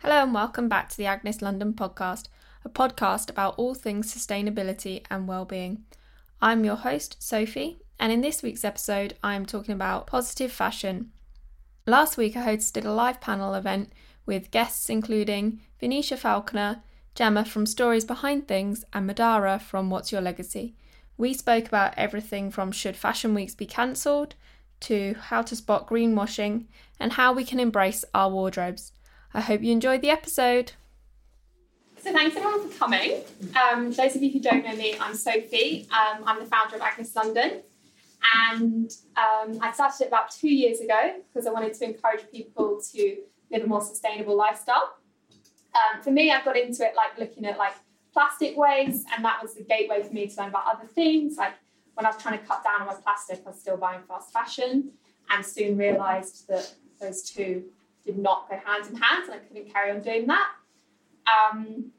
Hello and welcome back to the Agnes London podcast, a podcast about all things sustainability and well-being. I'm your host, Sophie, and in this week's episode, I'm talking about positive fashion. Last week, I hosted a live panel event with guests including Venetia Falconer, Gemma from Stories Behind Things, and Madara from What's Your Legacy. We spoke about everything from should fashion weeks be cancelled to how to spot greenwashing and how we can embrace our wardrobes. I hope you enjoyed the episode. So thanks everyone for coming. Um, those of you who don't know me, I'm Sophie. Um, I'm the founder of Agnes London, and um, I started it about two years ago because I wanted to encourage people to live a more sustainable lifestyle. Um, for me, I got into it like looking at like plastic waste, and that was the gateway for me to learn about other things. Like when I was trying to cut down on my plastic, I was still buying fast fashion, and soon realised that those two did not go hand in hand, and I couldn't carry on doing that. Um,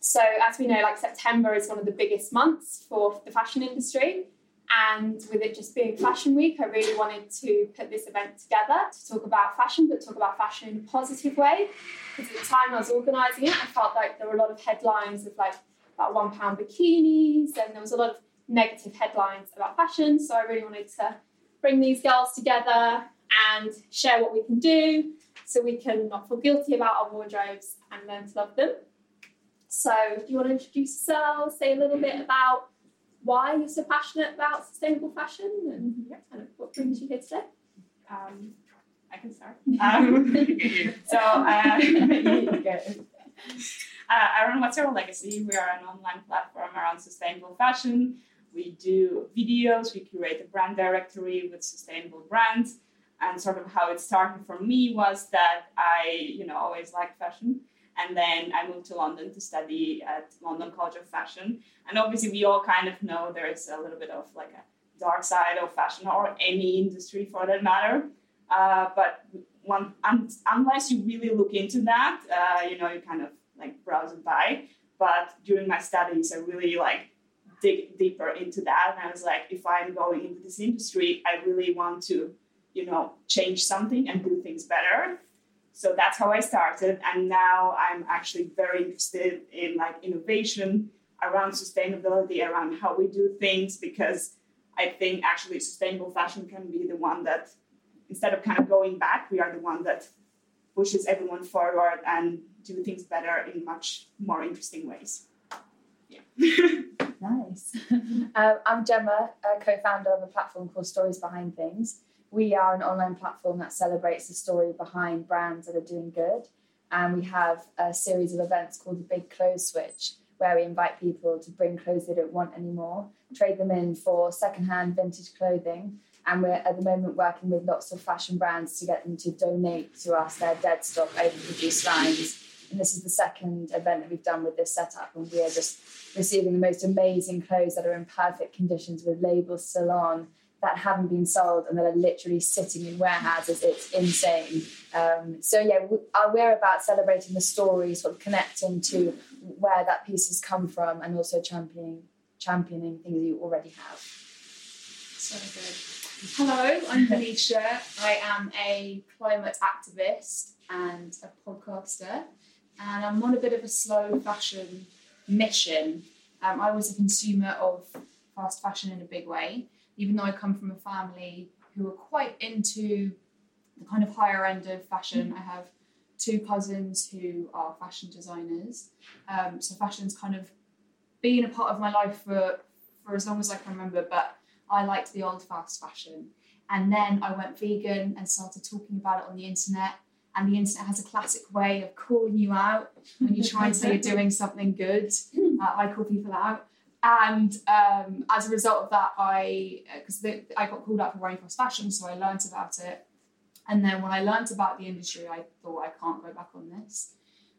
so, as we know, like September is one of the biggest months for the fashion industry. And with it just being Fashion Week, I really wanted to put this event together to talk about fashion, but talk about fashion in a positive way. Because at the time I was organising it, I felt like there were a lot of headlines of like about one pound bikinis, and there was a lot of negative headlines about fashion. So I really wanted to bring these girls together and share what we can do so we can not feel guilty about our wardrobes and learn to love them. So, do you want to introduce yourself, say a little bit about why you're so passionate about sustainable fashion and yeah, kind of what brings you here today? Um, I can start. Um, so, uh, uh, I run What's Your Legacy. We are an online platform around sustainable fashion. We do videos, we curate a brand directory with sustainable brands. And sort of how it started for me was that I, you know, always liked fashion. And then I moved to London to study at London College of Fashion. And obviously, we all kind of know there is a little bit of like a dark side of fashion or any industry for that matter. Uh, but one, un- unless you really look into that, uh, you know, you kind of like browse it by. But during my studies, I really like dig deeper into that. And I was like, if I'm going into this industry, I really want to, you know, change something and do things better. So that's how I started. And now I'm actually very interested in like innovation around sustainability, around how we do things, because I think actually sustainable fashion can be the one that, instead of kind of going back, we are the one that pushes everyone forward and do things better in much more interesting ways. Yeah. nice. um, I'm Gemma, a co-founder of a platform called Stories Behind Things. We are an online platform that celebrates the story behind brands that are doing good. And we have a series of events called the Big Clothes Switch, where we invite people to bring clothes they don't want anymore, trade them in for secondhand vintage clothing. And we're at the moment working with lots of fashion brands to get them to donate to us their dead stock overproduced lines. And this is the second event that we've done with this setup, and we are just receiving the most amazing clothes that are in perfect conditions with labels still on that haven't been sold and that are literally sitting in warehouses. It's insane. Um, so yeah, we, uh, we're about celebrating the story, sort of connecting to where that piece has come from, and also championing championing things you already have. So good. Hello, I'm Venetia. I am a climate activist and a podcaster, and I'm on a bit of a slow fashion mission. Um, I was a consumer of fast fashion in a big way even though I come from a family who are quite into the kind of higher end of fashion. I have two cousins who are fashion designers. Um, so fashion's kind of been a part of my life for, for as long as I can remember, but I liked the old fast fashion. And then I went vegan and started talking about it on the internet. And the internet has a classic way of calling you out when you try and say you're doing something good. Uh, I call people out and um, as a result of that, I because I got called out for fast fashion, so I learned about it. And then when I learned about the industry, I thought I can't go back on this.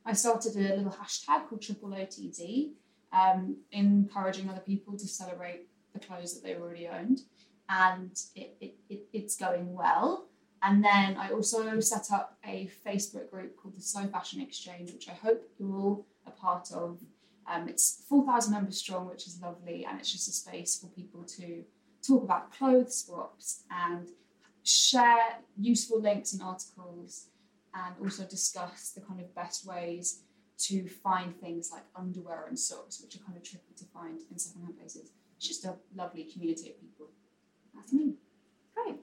I started a little hashtag called Triple OTD, um, encouraging other people to celebrate the clothes that they already owned, and it, it, it, it's going well. And then I also set up a Facebook group called the Slow Fashion Exchange, which I hope you're all a part of. Um, it's 4,000 members strong, which is lovely, and it's just a space for people to talk about clothes swaps and share useful links and articles and also discuss the kind of best ways to find things like underwear and socks, which are kind of tricky to find in secondhand places. It's just a lovely community of people. That's me. Great.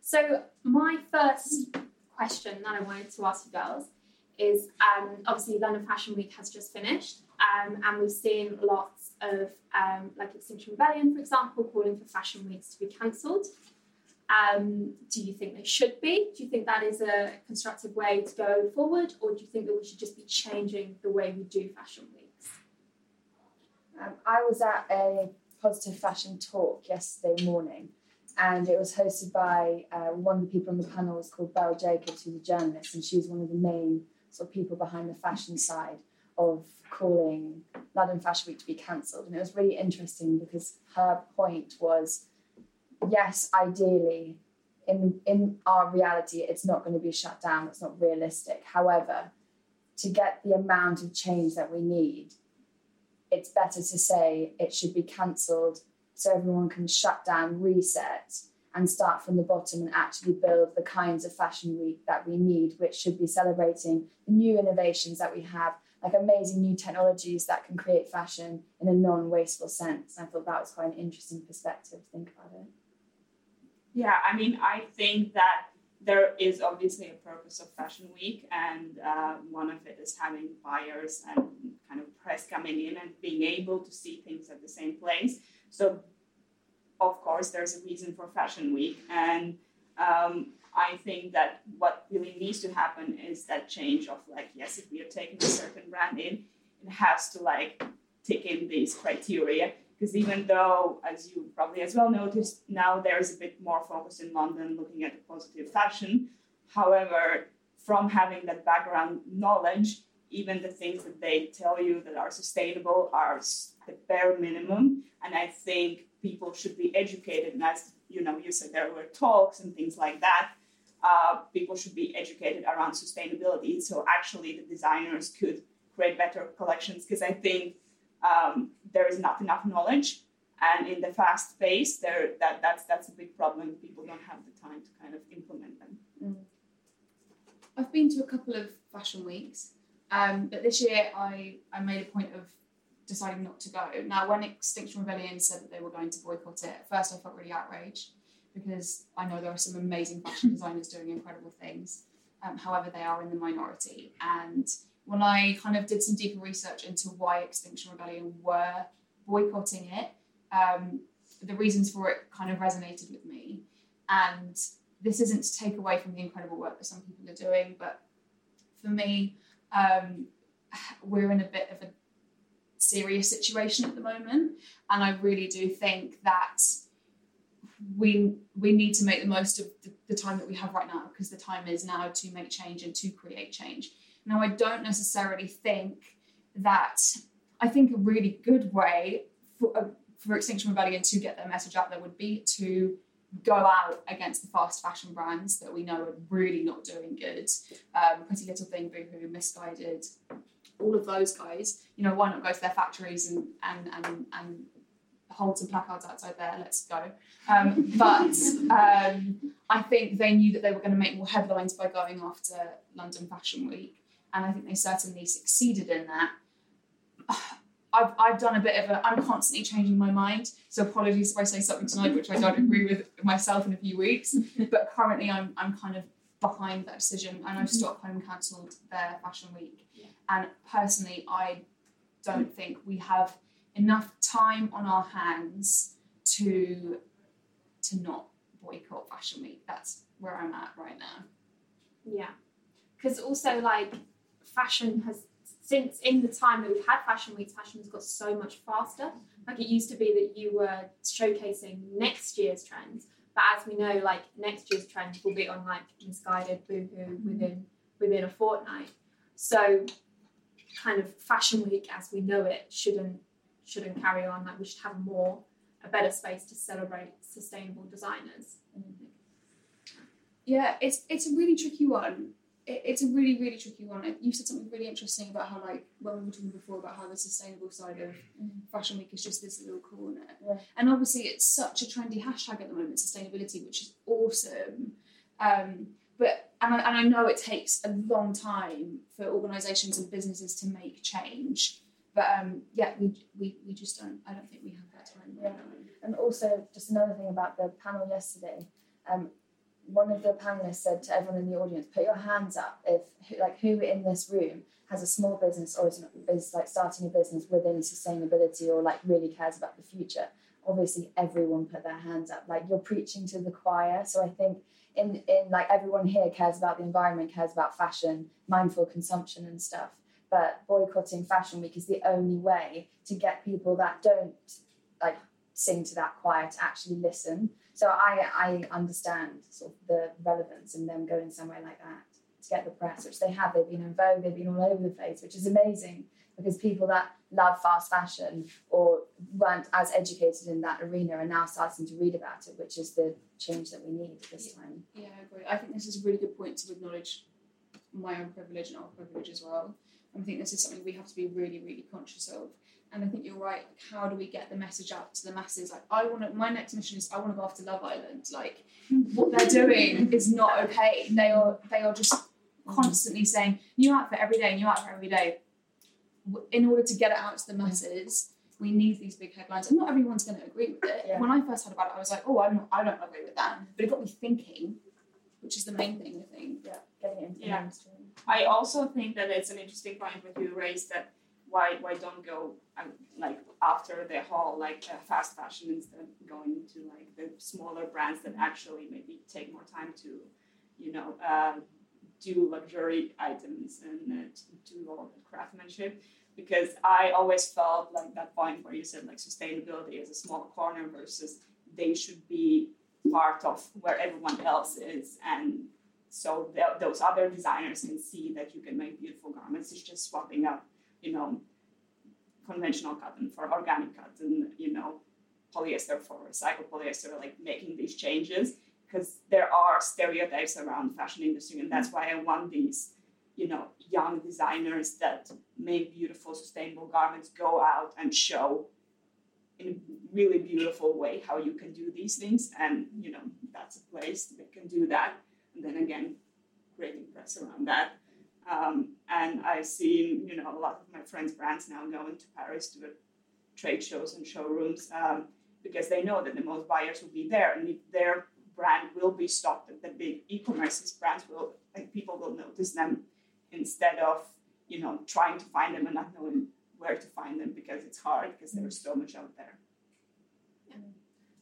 So my first question that I wanted to ask you girls is um, obviously London Fashion Week has just finished, um, and we've seen lots of um, like Extinction Rebellion, for example, calling for fashion weeks to be cancelled. Um, do you think they should be? Do you think that is a constructive way to go forward, or do you think that we should just be changing the way we do fashion weeks? Um, I was at a positive fashion talk yesterday morning, and it was hosted by uh, one of the people on the panel was called Bel Jacobs, who's a journalist, and she's one of the main sort of people behind the fashion side of calling London Fashion Week to be cancelled. And it was really interesting because her point was yes, ideally, in, in our reality, it's not going to be shut down, it's not realistic. However, to get the amount of change that we need, it's better to say it should be cancelled so everyone can shut down, reset, and start from the bottom and actually build the kinds of fashion week that we need, which should be celebrating the new innovations that we have, like amazing new technologies that can create fashion in a non wasteful sense. And I thought that was quite an interesting perspective to think about it. Yeah, I mean, I think that there is obviously a purpose of Fashion Week, and uh, one of it is having buyers and kind of press coming in and being able to see things at the same place. So, of course, there's a reason for Fashion Week, and um, I think that what really needs to happen is that change of like, yes, if we are taking a certain brand in, it has to like tick in these criteria. Because even though, as you probably as well noticed, now there's a bit more focus in London looking at the positive fashion. However, from having that background knowledge, even the things that they tell you that are sustainable are the bare minimum. And I think people should be educated. And as you know, you said there were talks and things like that. Uh, people should be educated around sustainability. So actually, the designers could create better collections because I think um, there is not enough knowledge, and in the fast pace, there that that's that's a big problem. People don't have the time to kind of implement them. Mm. I've been to a couple of fashion weeks, um, but this year I I made a point of deciding not to go. Now, when Extinction Rebellion said that they were going to boycott it, at first I felt really outraged because I know there are some amazing fashion designers doing incredible things. Um, however, they are in the minority. And when I kind of did some deeper research into why Extinction Rebellion were boycotting it, um, the reasons for it kind of resonated with me. And this isn't to take away from the incredible work that some people are doing, but for me, um, we're in a bit of a serious situation at the moment, and I really do think that we we need to make the most of the, the time that we have right now because the time is now to make change and to create change. Now, I don't necessarily think that. I think a really good way for, uh, for Extinction Rebellion to get their message out there would be to go out against the fast fashion brands that we know are really not doing good. Um, Pretty Little Thing, Boohoo, Missguided, all of those guys. You know, why not go to their factories and and and and hold some placards outside there? Let's go. Um, but um, I think they knew that they were going to make more headlines by going after London Fashion Week and I think they certainly succeeded in that. I've, I've done a bit of a, I'm constantly changing my mind. So apologies if I say something tonight which I don't agree with myself in a few weeks. But currently I'm, I'm kind of behind that decision and I've Stockholm cancelled their fashion week. Yeah. And personally, I don't think we have enough time on our hands to to not boycott fashion week. That's where I'm at right now. Yeah. Because also, like, fashion has since in the time that we've had fashion weeks, fashion has got so much faster. Like it used to be that you were showcasing next year's trends, but as we know, like next year's trends will be on like Missguided, boohoo mm-hmm. within within a fortnight. So, kind of fashion week as we know it shouldn't shouldn't carry on. Like we should have more a better space to celebrate sustainable designers. Yeah, it's it's a really tricky one it, it's a really really tricky one. You said something really interesting about how like when we were talking before about how the sustainable side of mm. Fashion Week is just this little corner, yeah. and obviously it's such a trendy hashtag at the moment, sustainability, which is awesome. Um, but and I, and I know it takes a long time for organisations and businesses to make change. But um, yeah, we, we, we just don't. I don't think we have that time. Yeah. And also, just another thing about the panel yesterday. Um, one of the panelists said to everyone in the audience, "Put your hands up if like who in this room has a small business or is, is like starting a business within sustainability or like really cares about the future." Obviously, everyone put their hands up. Like you're preaching to the choir. So I think in in like everyone here cares about the environment, cares about fashion, mindful consumption and stuff. But boycotting Fashion Week is the only way to get people that don't like sing to that choir to actually listen. So I I understand sort of the relevance in them going somewhere like that to get the press, which they have. They've been in Vogue, they've been all over the place, which is amazing because people that love fast fashion or weren't as educated in that arena are now starting to read about it, which is the change that we need this time. Yeah, I agree. I think this is a really good point to acknowledge my own privilege and our privilege as well. I think this is something we have to be really, really conscious of. And I think you're right. How do we get the message out to the masses? Like, I want to. My next mission is I want to go after Love Island. Like, what they're doing is not okay. They are. They are just constantly saying new outfit every day, new outfit every day. In order to get it out to the masses, we need these big headlines, and not everyone's going to agree with it. Yeah. When I first heard about it, I was like, oh, I'm not, I don't agree with that. But it got me thinking, which is the main thing. I think. Yeah, getting it into the Yeah. mainstream. I also think that it's an interesting point that you raised that why why don't go um, like after the whole like uh, fast fashion instead of going to like the smaller brands that actually maybe take more time to you know uh, do luxury items and uh, do all the craftsmanship. Because I always felt like that point where you said like sustainability is a small corner versus they should be part of where everyone else is and so th- those other designers can see that you can make beautiful garments. It's just swapping out, you know, conventional cotton for organic cotton, you know, polyester for recycled polyester, like making these changes because there are stereotypes around fashion industry, and that's why I want these, you know, young designers that make beautiful, sustainable garments go out and show in a really beautiful way how you can do these things, and you know, that's a place that can do that and then again creating press around that. Um, and I've seen, you know, a lot of my friends' brands now going to Paris to trade shows and showrooms um, because they know that the most buyers will be there, and if their brand will be stocked at the big e-commerce brands will, like people will notice them instead of, you know, trying to find them and not knowing where to find them because it's hard because there's so much out there.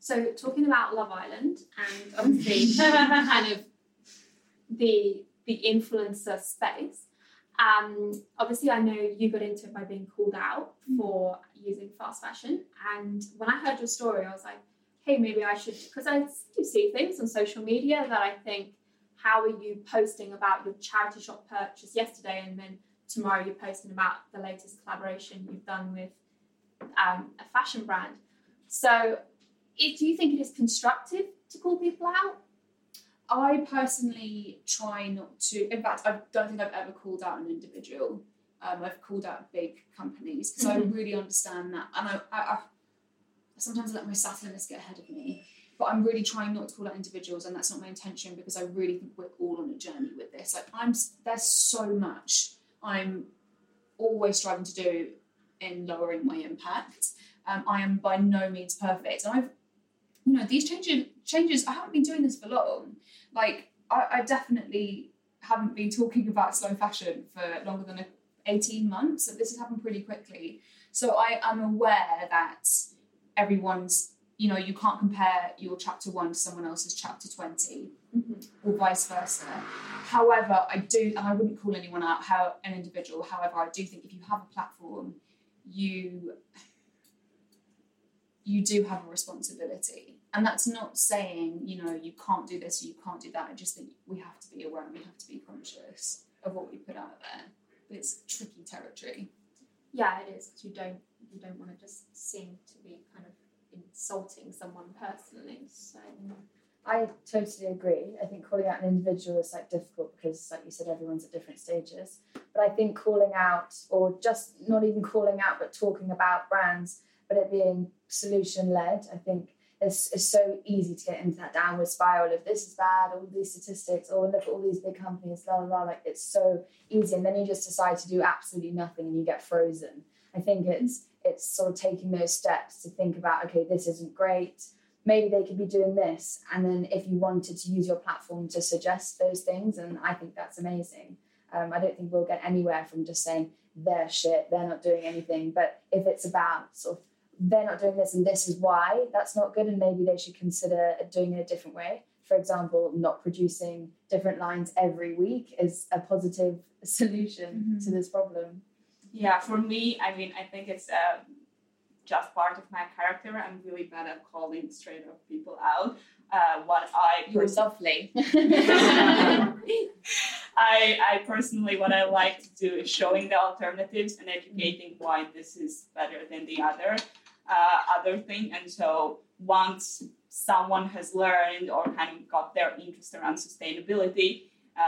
So talking about Love Island and obviously kind of the the influencer space. Um, obviously, I know you got into it by being called out for using fast fashion, and when I heard your story, I was like, "Hey, maybe I should," because I you see things on social media that I think, "How are you posting about your charity shop purchase yesterday, and then tomorrow you're posting about the latest collaboration you've done with um, a fashion brand?" So, it, do you think it is constructive to call people out? I personally try not to. In fact, I don't think I've ever called out an individual. Um, I've called out big companies because I really understand that, and I, I, I sometimes I let my sassyness get ahead of me. But I'm really trying not to call out individuals, and that's not my intention because I really think we're all on a journey with this. Like I'm, there's so much I'm always striving to do in lowering my impact. Um, I am by no means perfect, and I've, you know, these changes changes. I haven't been doing this for long. Like I, I definitely haven't been talking about slow fashion for longer than 18 months. So this has happened pretty quickly. So I am aware that everyone's, you know, you can't compare your chapter one to someone else's chapter 20 mm-hmm. or vice versa. However, I do, and I wouldn't call anyone out how an individual. However, I do think if you have a platform, you you do have a responsibility. And that's not saying, you know, you can't do this or you can't do that. I just think we have to be aware and we have to be conscious of what we put out there. But it's tricky territory. Yeah, it is. 'cause You don't you don't want to just seem to be kind of insulting someone personally. So I totally agree. I think calling out an individual is like difficult because, like you said, everyone's at different stages. But I think calling out, or just not even calling out, but talking about brands, but it being solution led, I think it's, it's so easy to get into that downward spiral of this is bad, all these statistics, or look at all these big companies, blah, blah, blah. Like it's so easy. And then you just decide to do absolutely nothing and you get frozen. I think it's it's sort of taking those steps to think about, okay, this isn't great. Maybe they could be doing this. And then if you wanted to use your platform to suggest those things, and I think that's amazing. Um, I don't think we'll get anywhere from just saying they're shit, they're not doing anything. But if it's about sort of they're not doing this and this is why that's not good and maybe they should consider doing it a different way for example not producing different lines every week is a positive solution Mm-hmm. to this problem Yeah, for me, I mean, I think it's uh, just part of my character. I'm really bad at calling straight up people out. Uh, what I You're pers- lovely. I, I personally, what I like to do is showing the alternatives and educating why this is better than the other uh, other thing. And so once someone has learned or kind of got their interest around sustainability,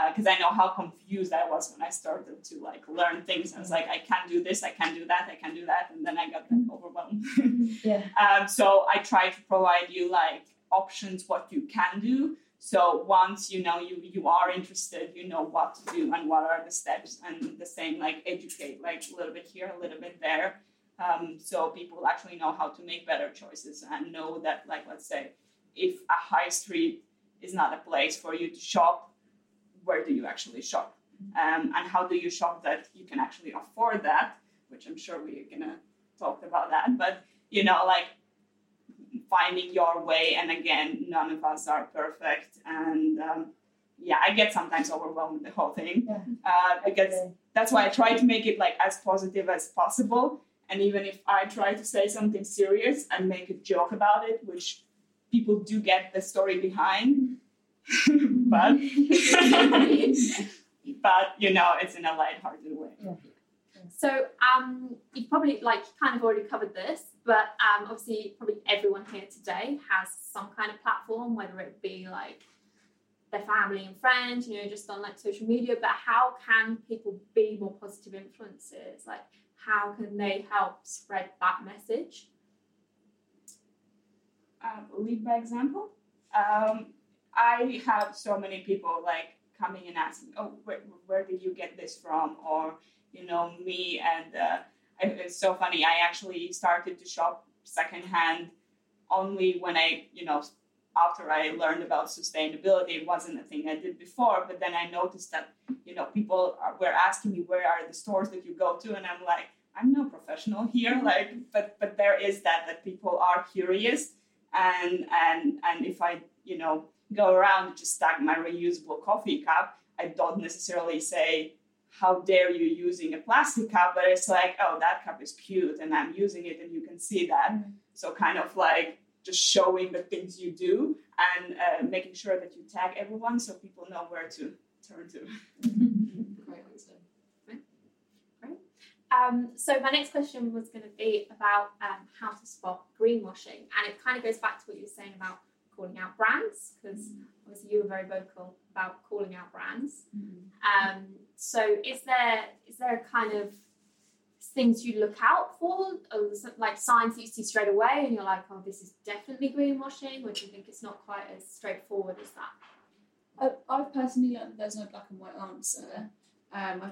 because I know how confused I was when I started to like learn things. I was like, I can't do this, I can't do that, I can't do that, and then I got overwhelmed. yeah Um, so I try to provide you like options what you can do. So once you know you you are interested, you know what to do and what are the steps, and the same like educate like a little bit here, a little bit there, um, so people actually know how to make better choices and know that like let's say if a high street is not a place for you to shop, where do you actually shop, um, and how do you shop that you can actually afford that, which I'm sure we're gonna talk about that, but you know like finding your way and again none of us are perfect and um, yeah i get sometimes overwhelmed with the whole thing Yeah. uh, because Okay. that's why i try to make it like as positive as possible and even if i try to say something serious and make a joke about it which people do get the story behind but but you know it's in a lighthearted way So um, you've probably like kind of already covered this, but um, obviously probably everyone here today has some kind of platform, whether it be like their family and friends, you know, just on like social media. But how can people be more positive influences? Like how can they help spread that message? um, lead by example. Um, I have so many people like coming and asking, "Oh, where, where did you get this from?" Or you know, me and uh, it's so funny. I actually started to shop secondhand only when I, you know, after I learned about sustainability. It wasn't a thing I did before, but then I noticed that you know people are, were asking me where are the stores that you go to, and I'm like, I'm no professional here, like, but but there is that that people are curious and and and if I you know go around and just tag my reusable coffee cup, I don't necessarily say how dare you using a plastic cup, but it's like oh that cup is cute and I'm using it and you can see that. Mm-hmm. So kind of like just showing the things you do and uh, making sure that you tag everyone so people know where to turn to. Great answer. Um, so my next question was going to be about um, how to spot greenwashing, and it kind of goes back to what you were saying about calling out brands, because obviously you were very vocal about calling out brands. Um, so is there is there a kind of things you look out for, like signs that you see straight away, and you're like, oh, this is definitely greenwashing, or do you think it's not quite as straightforward as that? I, I've personally learned that there's no black and white answer. Um, I,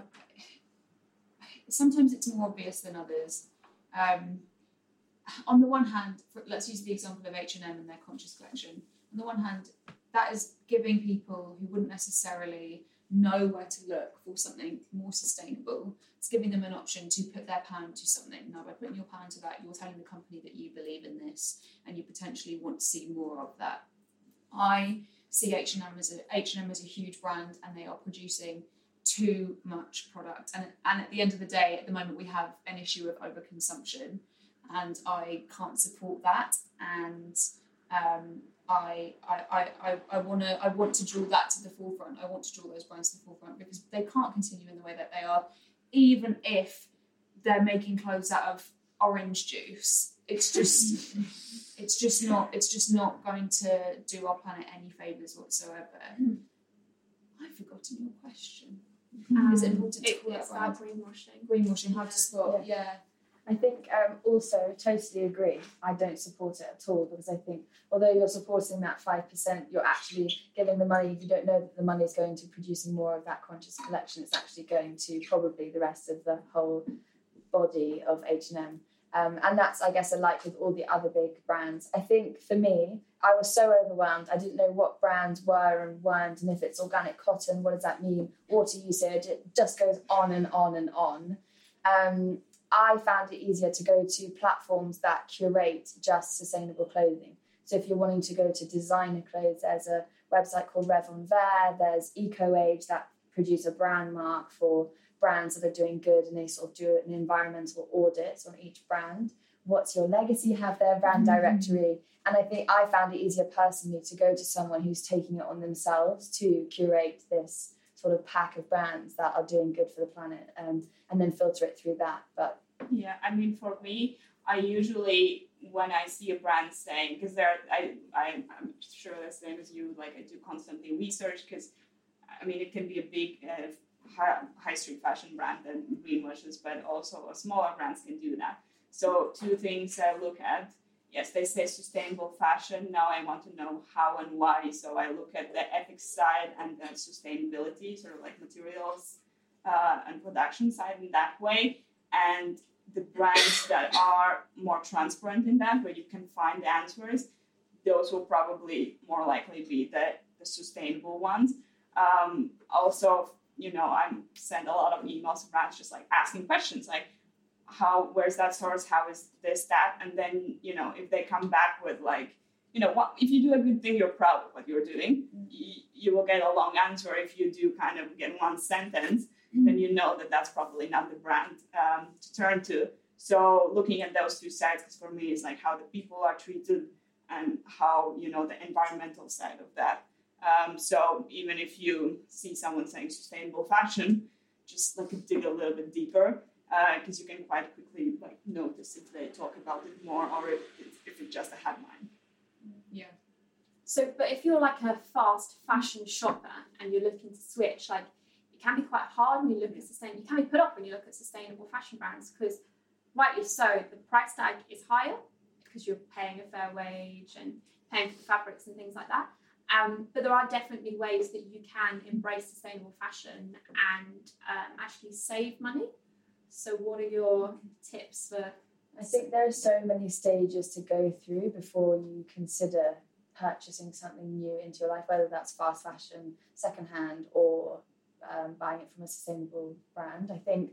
sometimes it's more obvious than others. Um, on the one hand, for, let's use the example of H and M and their conscious collection. On the one hand, that is giving people who wouldn't necessarily know where to look for something more sustainable. It's giving them an option to put their pound to something. Now, by putting your pound to that, you're telling the company that you believe in this and you potentially want to see more of that. I see H&M as a H&M as a huge brand and they are producing too much product and, and at the end of the day at the moment we have an issue of overconsumption and I can't support that and um, I, I, I, I, I want to I want to draw that to the forefront. I want to draw those brands to the forefront because they can't continue in the way that they are. Even if they're making clothes out of orange juice it's just it's just not it's just not going to do our planet any favors whatsoever. Hmm. I've forgotten your question. Um, Is it important to It, call it's out about brands? greenwashing. greenwashing how to spot yeah I think um, also totally agree. I don't support it at all because I think although you're supporting that five percent, you're actually giving the money. You don't know that the money is going to producing more of that conscious collection. It's actually going to probably the rest of the whole body of H and M. Um, and that's, I guess, alike with all the other big brands. I think for me, I was so overwhelmed. I didn't know what brands were and weren't, and if it's organic cotton, what does that mean? Water usage, it just goes on and on and on. Um, I found it easier to go to platforms that curate just sustainable clothing. So if you're wanting to go to designer clothes, there's a website called Rêve En Vert, there's EcoAge that produce a brand mark for brands that are doing good and they sort of do an environmental audit on each brand. What's your legacy? Have their brand mm-hmm. directory. And I think I found it easier personally to go to someone who's taking it on themselves to curate this sort of pack of brands that are doing good for the planet um, and then filter it through that. But yeah, I mean, for me, I usually when I see a brand saying because there, I, I I'm sure the same as you. Like I do constantly research because I mean it can be a big uh, high street fashion brand that greenwashes, but also smaller brands can do that. So two things I look at. Yes, they say sustainable fashion. Now I want to know how and why. So I look at the ethics side and the sustainability, sort of like materials uh, and production side in that way. And the brands that are more transparent in that, where you can find the answers, those will probably more likely be the, the sustainable ones. Um, also, you know, I send a lot of emails to brands just like asking questions like, how, where's that source? How is this, that? And then, you know, if they come back with like, you know, what if you do a good thing, you're proud of what you're doing. Mm-hmm. You, you will get a long answer. If you do kind of get one sentence, mm-hmm. then you know that that's probably not the brand um, to turn to. So looking at those two sides, for me, it's like how the people are treated and how you know the environmental side of that. Um, so even if you see someone saying sustainable fashion, just like dig a little bit deeper because uh, you can quite quickly like notice if they talk about it more or if, if it's just a headline. So, but if you're like a fast fashion shopper and you're looking to switch, like it can be quite hard when you look at sustain. You can be put off when you look at sustainable fashion brands because, rightly so, the price tag is higher because you're paying a fair wage and paying for the fabrics and things like that. Um, but there are definitely ways that you can embrace sustainable fashion and um, actually save money. So, what are your tips for? I think there are so many stages to go through before you consider purchasing something new into your life, whether that's fast fashion, secondhand, or um, buying it from a sustainable brand. I think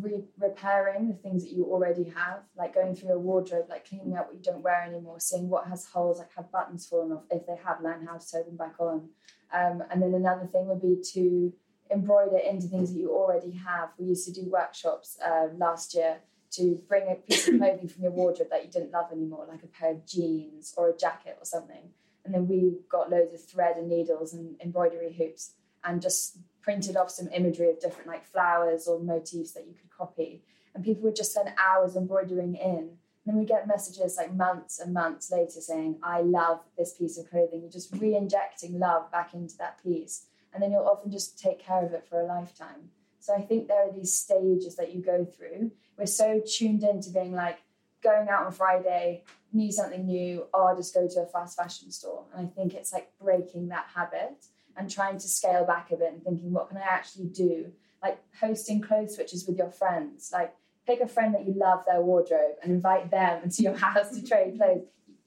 re- repairing the things that you already have, like going through a wardrobe, like cleaning out what you don't wear anymore, seeing what has holes, like have buttons fallen off. If they have, learn how to sew them back on. Um, and then another thing would be to embroider into things that you already have. We used to do workshops uh, last year to bring a piece of clothing from your wardrobe that you didn't love anymore, like a pair of jeans or a jacket or something. And then we got loads of thread and needles and embroidery hoops and just printed off some imagery of different like flowers or motifs that you could copy. And people would just spend hours embroidering in. And then we get messages like months and months later saying, I love this piece of clothing. You're just re injecting love back into that piece. And then you'll often just take care of it for a lifetime. So I think there are these stages that you go through. We're so tuned into being like, going out on Friday, need something new, or just go to a fast fashion store. And I think it's like breaking that habit and trying to scale back a bit and thinking, what can I actually do? Like hosting clothes switches with your friends. Like pick a friend that you love their wardrobe and invite them into your house to trade clothes.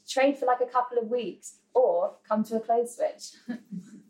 Trade for like a couple of weeks or come to a clothes switch.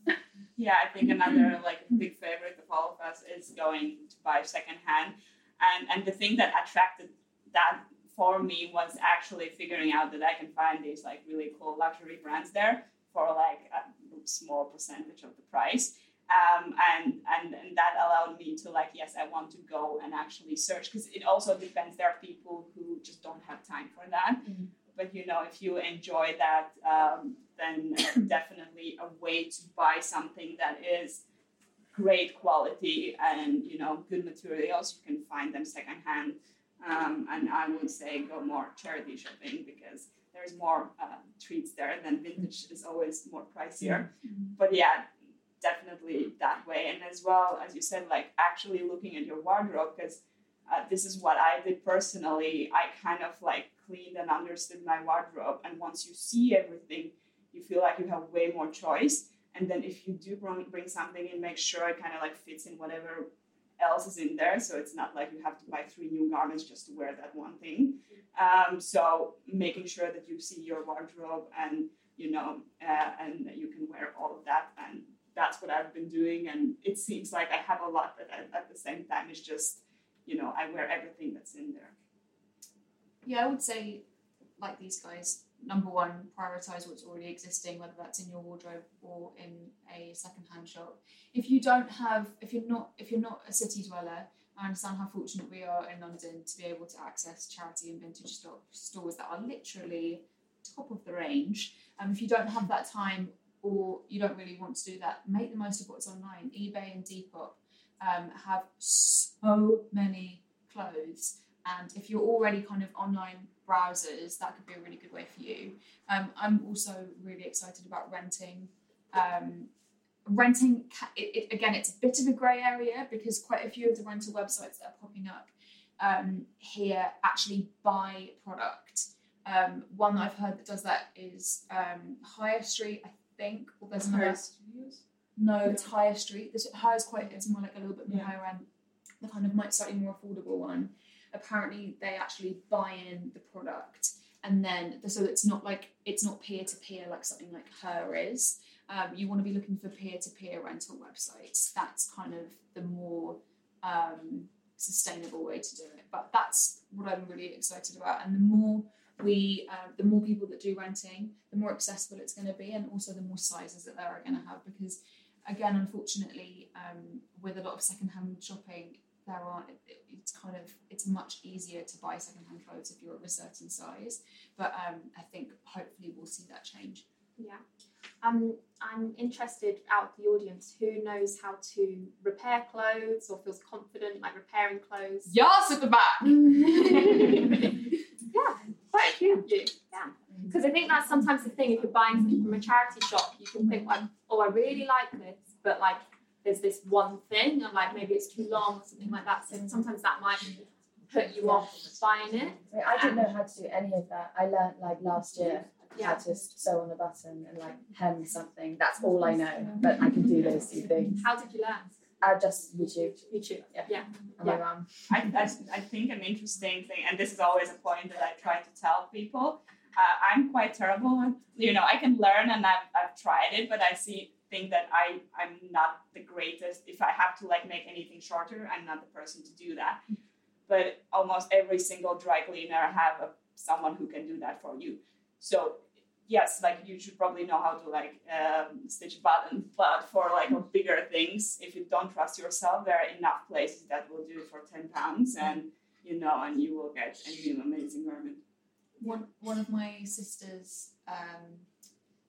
yeah, I think another like big favorite of all of us is going to buy secondhand. And and the thing that attracted that for me was actually figuring out that I can find these like really cool luxury brands there for like a small percentage of the price. Um, and, and and that allowed me to like yes I want to go and actually search because it also depends there are people who just don't have time for that mm-hmm. but you know if you enjoy that um, then definitely a way to buy something that is great quality and you know good materials you can find them secondhand um, and I would say go more charity shopping because there's more uh, treats there than vintage is always more pricier. Mm-hmm. But yeah, definitely that way. And as well as you said, like actually looking at your wardrobe because uh, this is what I did personally. I kind of like cleaned and understood my wardrobe. And once you see everything, you feel like you have way more choice. And then if you do bring, bring something in, make sure it kind of like fits in whatever else is in there. So it's not like you have to buy three new garments just to wear that one thing. Um, so making sure that you see your wardrobe and you know uh, and you can wear all of that and that's what I've been doing. And it seems like I have a lot, but at, at the same time, it's just you know I wear everything that's in there. Yeah, I would say, like these guys, number one, prioritize what's already existing, whether that's in your wardrobe or in a secondhand shop. If you don't have, if you're not, if you're not a city dweller, I understand how fortunate we are in London to be able to access charity and vintage stores that are literally top of the range. And um, if you don't have that time or you don't really want to do that, make the most of what's online. eBay and Depop um, have so many clothes and if you're already kind of online browsers, that could be a really good way for you. Um, I'm also really excited about renting. Um, renting, it, it, again, it's a bit of a grey area because quite a few of the rental websites that are popping up um, here actually buy product. Um, one that I've heard that does that is um, Hire Street, I think. Or there's another. No, it's Higher Street. This Hire is quite. It's more like a little bit more yeah. higher end. The kind of might slightly more affordable one apparently they actually buy in the product and then so it's not like it's not peer to peer like something like HURR is. Um, you want to be looking for peer to peer rental websites. That's kind of the more um, sustainable way to do it. But that's what i'm really excited about. And the more we uh, the more people that do renting the more accessible it's going to be and also the more sizes that they're going to have because again unfortunately um, with a lot of secondhand shopping there are it's kind of it's much easier to buy secondhand clothes if you're of a certain size. But um, i think hopefully we'll see that change. Yeah. Um, i'm interested out the audience who knows how to repair clothes or feels confident like repairing clothes? Yes at the back. Yeah quite a few. Of you yeah. Because i think that's sometimes the thing if you're buying something from a charity shop you can think like oh i really like this but like there's this one thing and like maybe it's too long or something like that. So sometimes that might put you off buying it. I didn't know how to do any of that. I learned like last year yeah. how to sew on a button and like hem something. That's all I know, but I can do those two things. How did you learn? Uh, just YouTube. YouTube. Yeah. Yeah. And my mom. I, I, I think an interesting thing, and this is always a point that I try to tell people. Uh, I'm quite terrible. You know, I can learn and I've, I've tried it, but I see think that I I'm not the greatest. If I have to like make anything shorter, I'm not the person to do that. But almost every single dry cleaner have a, someone who can do that for you. So yes, like you should probably know how to like um, stitch buttons. But for like bigger things, if you don't trust yourself, there are enough places that will do it for ten pounds, and you know, and you will get a new amazing garment. One one of my sisters. Um,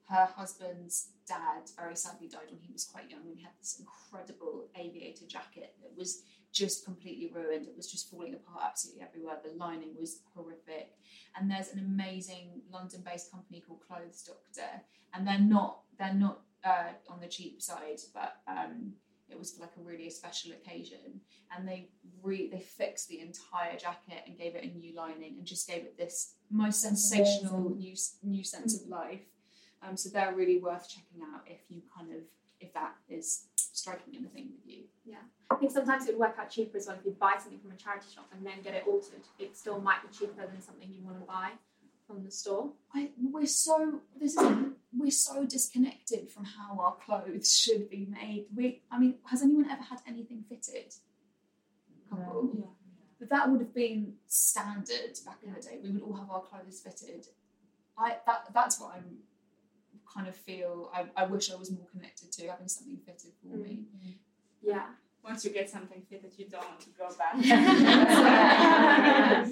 her husband's dad very sadly died when he was quite young and he had this incredible aviator jacket that was just completely ruined. It was just falling apart absolutely everywhere. The lining was horrific. And there's an amazing London-based company called Clothes Doctor, and they're not they're not uh, on the cheap side, but um, it was for like a really special occasion. And they re they fixed the entire jacket and gave it a new lining and just gave it this most sensational new new sense of life. Um, so they're really worth checking out if you kind of if that is striking anything with you. Yeah, I think sometimes it would work out cheaper as well if you buy something from a charity shop and then get it altered. It still might be cheaper than something you want to buy from the store. I, we're so this is we're so disconnected from how our clothes should be made. We, I mean, has anyone ever had anything fitted? Couple. Yeah. But that would have been standard back in the day. We would all have our clothes fitted. I that that's what I'm kind of feel I, I wish I was more connected to having something fitted for mm-hmm. me. Yeah. Once you get something fitted, you don't want to go back.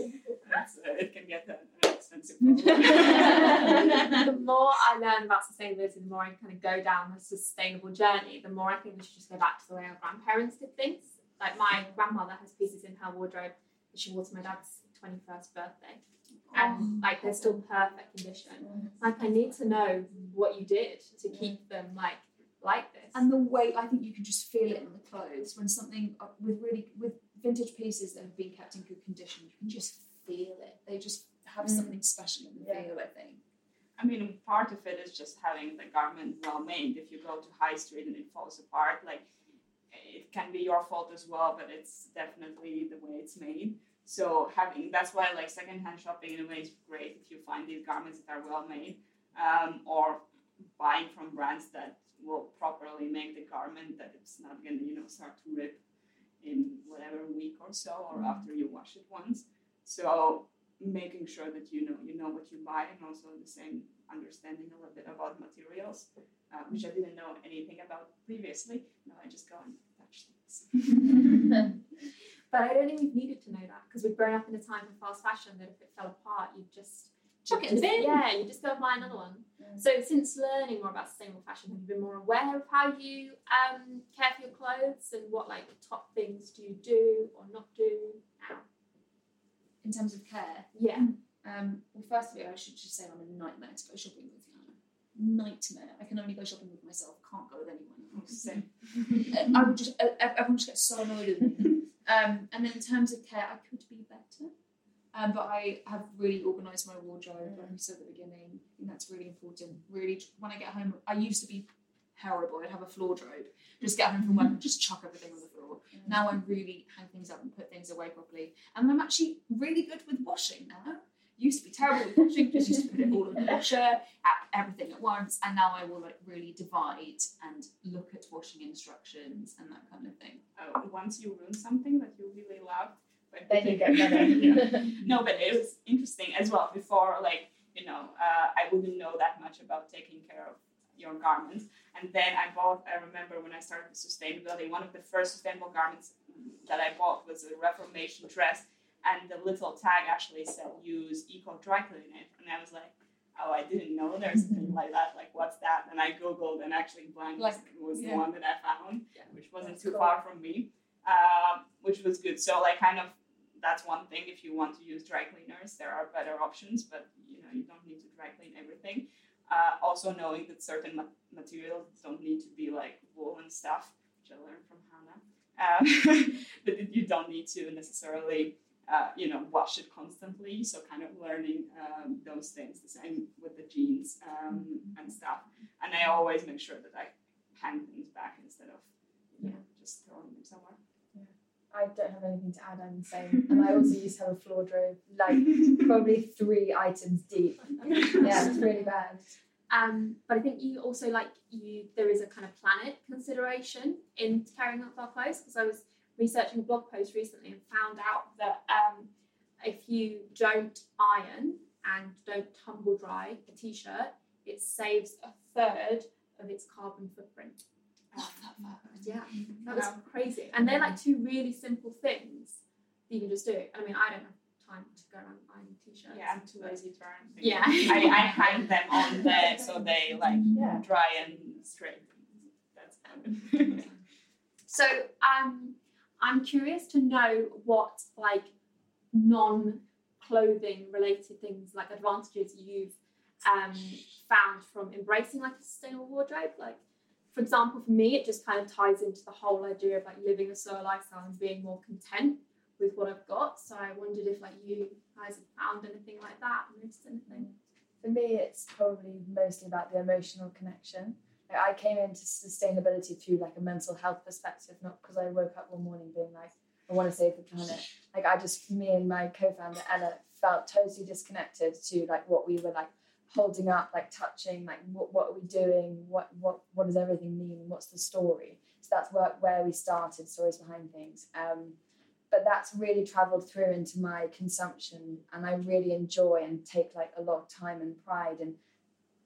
Uh, it can get an expensive the more I learn about sustainability, the more I kind of go down a sustainable journey, the more I think we should just go back to the way our grandparents did things. Like my grandmother has pieces in her wardrobe that she wore to my dad's 21st birthday and like they're still perfect condition. Like I need to know what you did to keep them like like this. And the way I think you can just feel it in the clothes when something uh, with really with vintage pieces that have been kept in good condition, you can just feel it. They just have Mm. something special in the Yeah. feel, I think. I mean, part of it is just having the garment well made. If you go to high street and it falls apart, like it can be your fault as well, but it's definitely the way it's made. So having that's why like secondhand shopping in a way is great if you find these garments that are well made, um, or buying from brands that will properly make the garment that it's not gonna you know start to rip in whatever week or so or after you wash it once. So making sure that you know you know what you buy and also the same understanding a little bit about materials, uh, which I didn't know anything about previously. Now I just go and touch things. But I don't think we've needed to know that because we've grown up in a time of fast fashion that if it fell apart, you'd just Chuck it in just- the bin. Yeah, you just go and buy another one. Mm. So since learning more about sustainable fashion, have you been more aware of how you um, care for your clothes and what like top things do you do or not do now? In terms of care, Yeah. um, well, firstly, I should just say I'm a nightmare to go shopping with. Anna. Nightmare. I can only go shopping with myself. Can't go with anyone else. Same. I would just everyone just gets so annoyed with me. Um, and then in terms of care, I could be better. Um, but I have really organised my wardrobe, like we said at the beginning. I think that's really important. Really, when I get home, I used to be horrible. I'd have a floor drobe. Just get home from work and just chuck everything on the floor. Now I really hang things up and put things away properly. And I'm actually really good with washing now. Used to be terrible with washing, just used to put it all in the washer, at everything at once, and now I will like really divide and look at washing instructions and that kind of thing. Uh, once you ruin something that you really loved, but then you get better. no, but it was interesting as well. Before, like you know, uh, I wouldn't know that much about taking care of your garments, and then I bought. I remember when I started with sustainability, one of the first sustainable garments that I bought was a Reformation dress, and the little tag actually said use eco dry cleaning, and I was like. Oh, I didn't know there's a thing like that. Like, what's that? And I googled, and actually, blank Like, was yeah. the one that I found, Yeah. which wasn't That's too cool. far from me, uh, which was good. So, like, kind of that's one thing if you want to use dry cleaners there are better options but you know you don't need to dry clean everything uh, also knowing that certain ma- materials don't need to be like wool and stuff which i learned from hannah um, but you don't need to necessarily uh, you know wash it constantly so kind of learning um, those things the same with the jeans um, and stuff and i always make sure that i hang things back instead of you know, just throwing them somewhere I don't have anything to add. I'm the same, and I also used to have a floor drobe, like probably three items deep. Yeah, it's really bad. Um, but I think you also like you. There is a kind of planet consideration in carrying up our clothes because I was researching a blog post recently and found out that um, if you don't iron and don't tumble dry a t-shirt, it saves a third of its carbon footprint. Love that fact. Yeah, that was crazy. And they're like two really simple things that you can just do. I mean, I don't have time to go around ironing t-shirts. Yeah, I'm too lazy to iron things. Yeah. I, I hang them on there so they like Yeah. dry and straight. That's. So um, I'm curious to know what like non-clothing related things like advantages you've um, found from embracing like a sustainable wardrobe. Like for example, for me, it just kind of ties into the whole idea of like living a slower lifestyle and being more content with what I've got. So I wondered if like you guys have found anything like that, noticed anything. For me, it's probably mostly about the emotional connection. I came into sustainability through like a mental health perspective, not because I woke up one morning being like, I want to save the planet. Like I just, me and my co-founder Ella felt totally disconnected to like what we were like holding up, like touching, like what, what are we doing? What what what does everything mean? What's the story? So that's where, where we started, stories behind things. Um, but that's really traveled through into my consumption and I really enjoy and take like a lot of time and pride in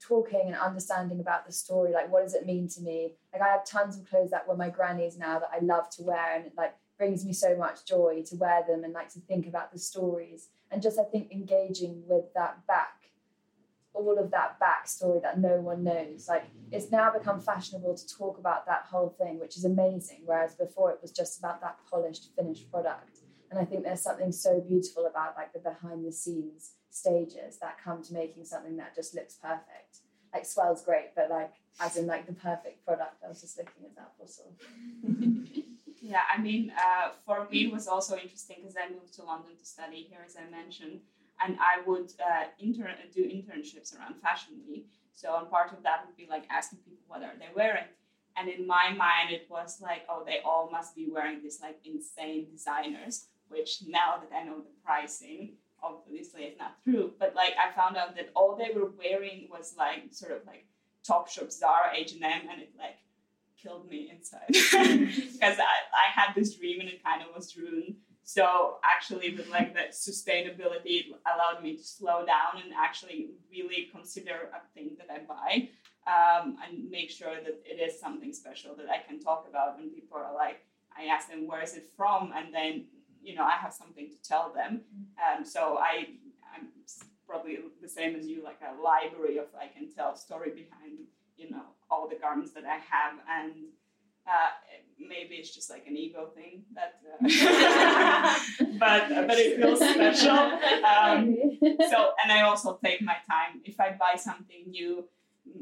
talking and understanding about the story like what does it mean to me? Like I have tons of clothes that were my granny's now that I love to wear and it like brings me so much joy to wear them and like to think about the stories. And just I think engaging with that back all of that backstory that no one knows. Like it's now become fashionable to talk about that whole thing which is amazing whereas before it was just about that polished finished product. And i think there's something so beautiful about like the behind the scenes stages that come to making something that just looks perfect like S'well's great but like as in like the perfect product i was just looking at that bottle Yeah. I mean, uh, for me, it was also interesting because I moved to London to study here, as I mentioned, and I would uh, intern do internships around Fashion Week. So, and part of that would be like asking people what are they wearing, and in my mind, it was like, oh, they all must be wearing these like insane designers. Which now that I know the pricing, obviously it's not true. But like, I found out that all they were wearing was like sort of like Topshop, Zara, H and M, and it like killed me inside because I, I had this dream and it kind of was ruined. So actually, with like the sustainability, it allowed me to slow down and actually really consider a thing that I buy um, and make sure that it is something special that I can talk about when people are like, I ask them where is it from, and then you know I have something to tell them. Um, so I I'm probably the same as you, like a library of I can tell story behind you know all the garments that I have and. Uh, maybe it's just like an ego thing that, uh, but but it feels special. Um, so and I also take my time. If I buy something new,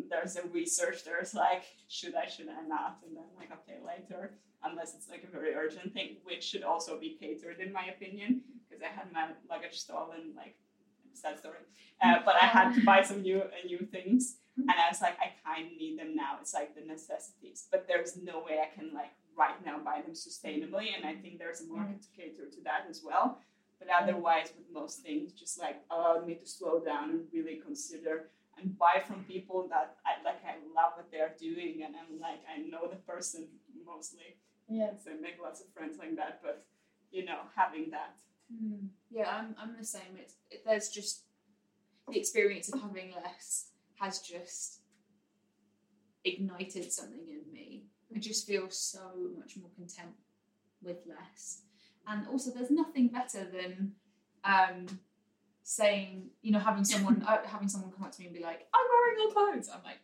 there's a research. There's like, should I, should I not? And then like, okay, later, unless it's like a very urgent thing, which should also be catered in my opinion, because I had my luggage stolen. Like, sad story. Uh, but I had to buy some new uh, new things, and I was like, I kind of need them now. It's like the necessities, but there's no way I can like right now buy them sustainably, and I think there's a market to cater to that as well. But otherwise, with most things, just like allowed me to slow down and really consider and buy from people that I like. I love what they're doing, and I'm like, I know the person mostly. Yeah. So make lots of friends like that, but you know, having that. Mm. Yeah, I'm, I'm the same. It's it, there's just the experience of having less has just ignited something in me. I just feel so much more content with less, and also there's nothing better than um, saying, you know, having someone uh, having someone come up to me and be like, "I'm wearing your clothes." I'm like.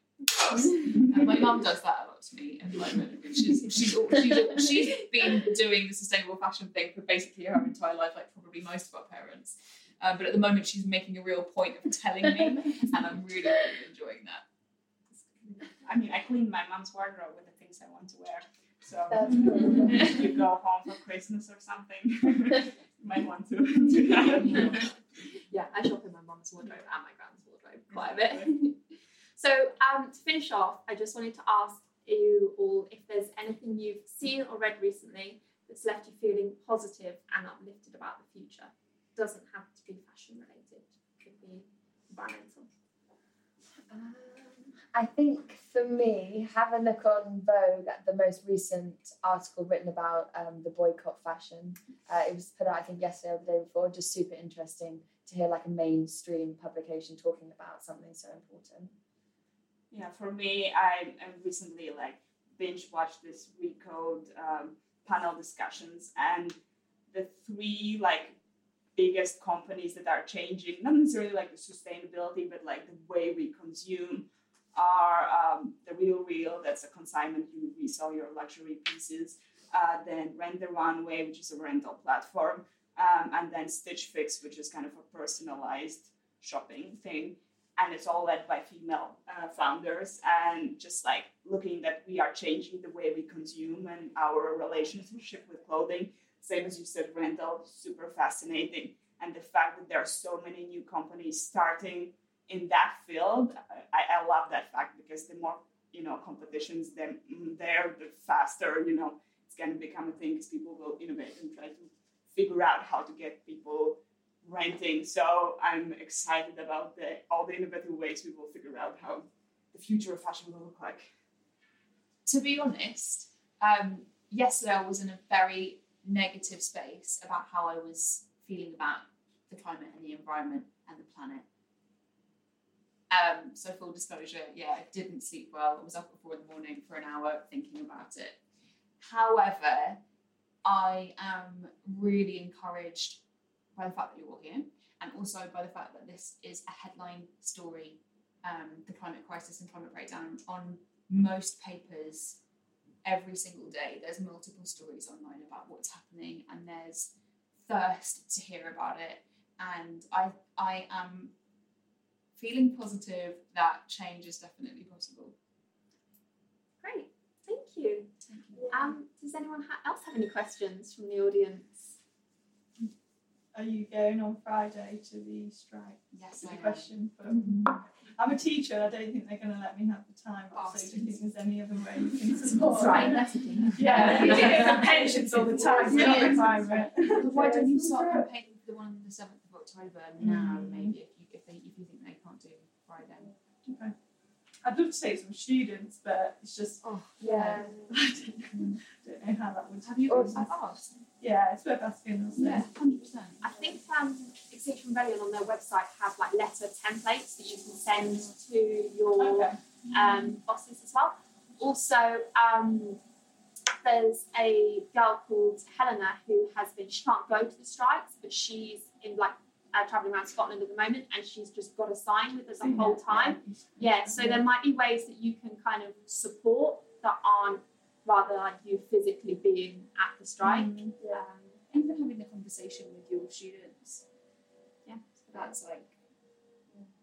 "Gross." and my mum does that a lot to me at the moment. She's, she's, she's, she's been doing the sustainable fashion thing for basically her entire life, like probably most of our parents. Um, but at the moment, she's making a real point of telling me, and I'm really, really enjoying that. I mean, I clean my mom's wardrobe with the things I want to wear. So if you go home for Christmas or something, you might want to do that. Yeah, I shop in my mum's wardrobe and my grand's wardrobe quite a bit. So, um, to finish off, I just wanted to ask you all if there's anything you've seen or read recently that's left you feeling positive and uplifted about the future. It Doesn't have to be fashion related, could be environmental. Um, I think for me, have a look on Vogue at the most recent article written about um, the boycott fashion. Uh, it was put out, I think, yesterday or the day before. Just super interesting to hear like a mainstream publication talking about something so important. Yeah, for me, I, I recently like binge watched this Recode um, panel discussions, and the three like biggest companies that are changing, not necessarily like the sustainability, but like the way we consume, are um, the Real Real. That's a consignment you resell your luxury pieces. Uh, then Rent the Runway, which is a rental platform, um, and then Stitch Fix, which is kind of a personalized shopping thing and it's all led by female uh, founders and just like looking that we are changing the way we consume and our relationship with clothing. Same as you said rental super fascinating. And the fact that there are so many new companies starting in that field i, I love that fact because the more you know competitions then there the faster you know it's going to become a thing because people will innovate and try to figure out how to get people renting. So I'm excited about the all the innovative ways we will figure out how the future of fashion will look like. To be honest, um, yesterday I was in a very negative space about how I was feeling about the climate and the environment and the planet. Um, so full disclosure, yeah, I didn't sleep well. I was up at four in the morning for an hour thinking about it. However, I am really encouraged by the fact that you're all here, and also by the fact that this is a headline story, um, the climate crisis and climate breakdown, on most papers every single day. There's multiple stories online about what's happening, and there's thirst to hear about it. And I, I am feeling positive that change is definitely possible. Great, thank you. Thank you. Um, Does anyone ha- else have any questions from the audience? Are you going on Friday to the strike? Yes, I the question. But I'm a teacher. I don't think they're going to let me have the time. Oh, so do you think there's any other way you can support? Right, that's. Yeah, You for pensions all the time. Requirement. Why don't you start campaigning for the one on the seventh of October now? Mm. Maybe if you if they if you think they can't do Friday. Okay. I'd love to take some students, but it's just Oh Yeah. I don't know how that would. Have you? I've asked. Yeah, it's worth asking. Us. Yeah, hundred percent. I think um, Extinction Rebellion on their website have like letter templates that you can send to your Okay. um, bosses as well. Also, um, there's a girl called Helena who has been, she can't go to the strikes, but she's in like uh, traveling around Scotland at the moment and she's just got a sign with us the whole time. Yeah, so there might be ways that you can kind of support that aren't rather like you physically being at the strike. Mm. Um, Even having the conversation with your students. Yeah. That's like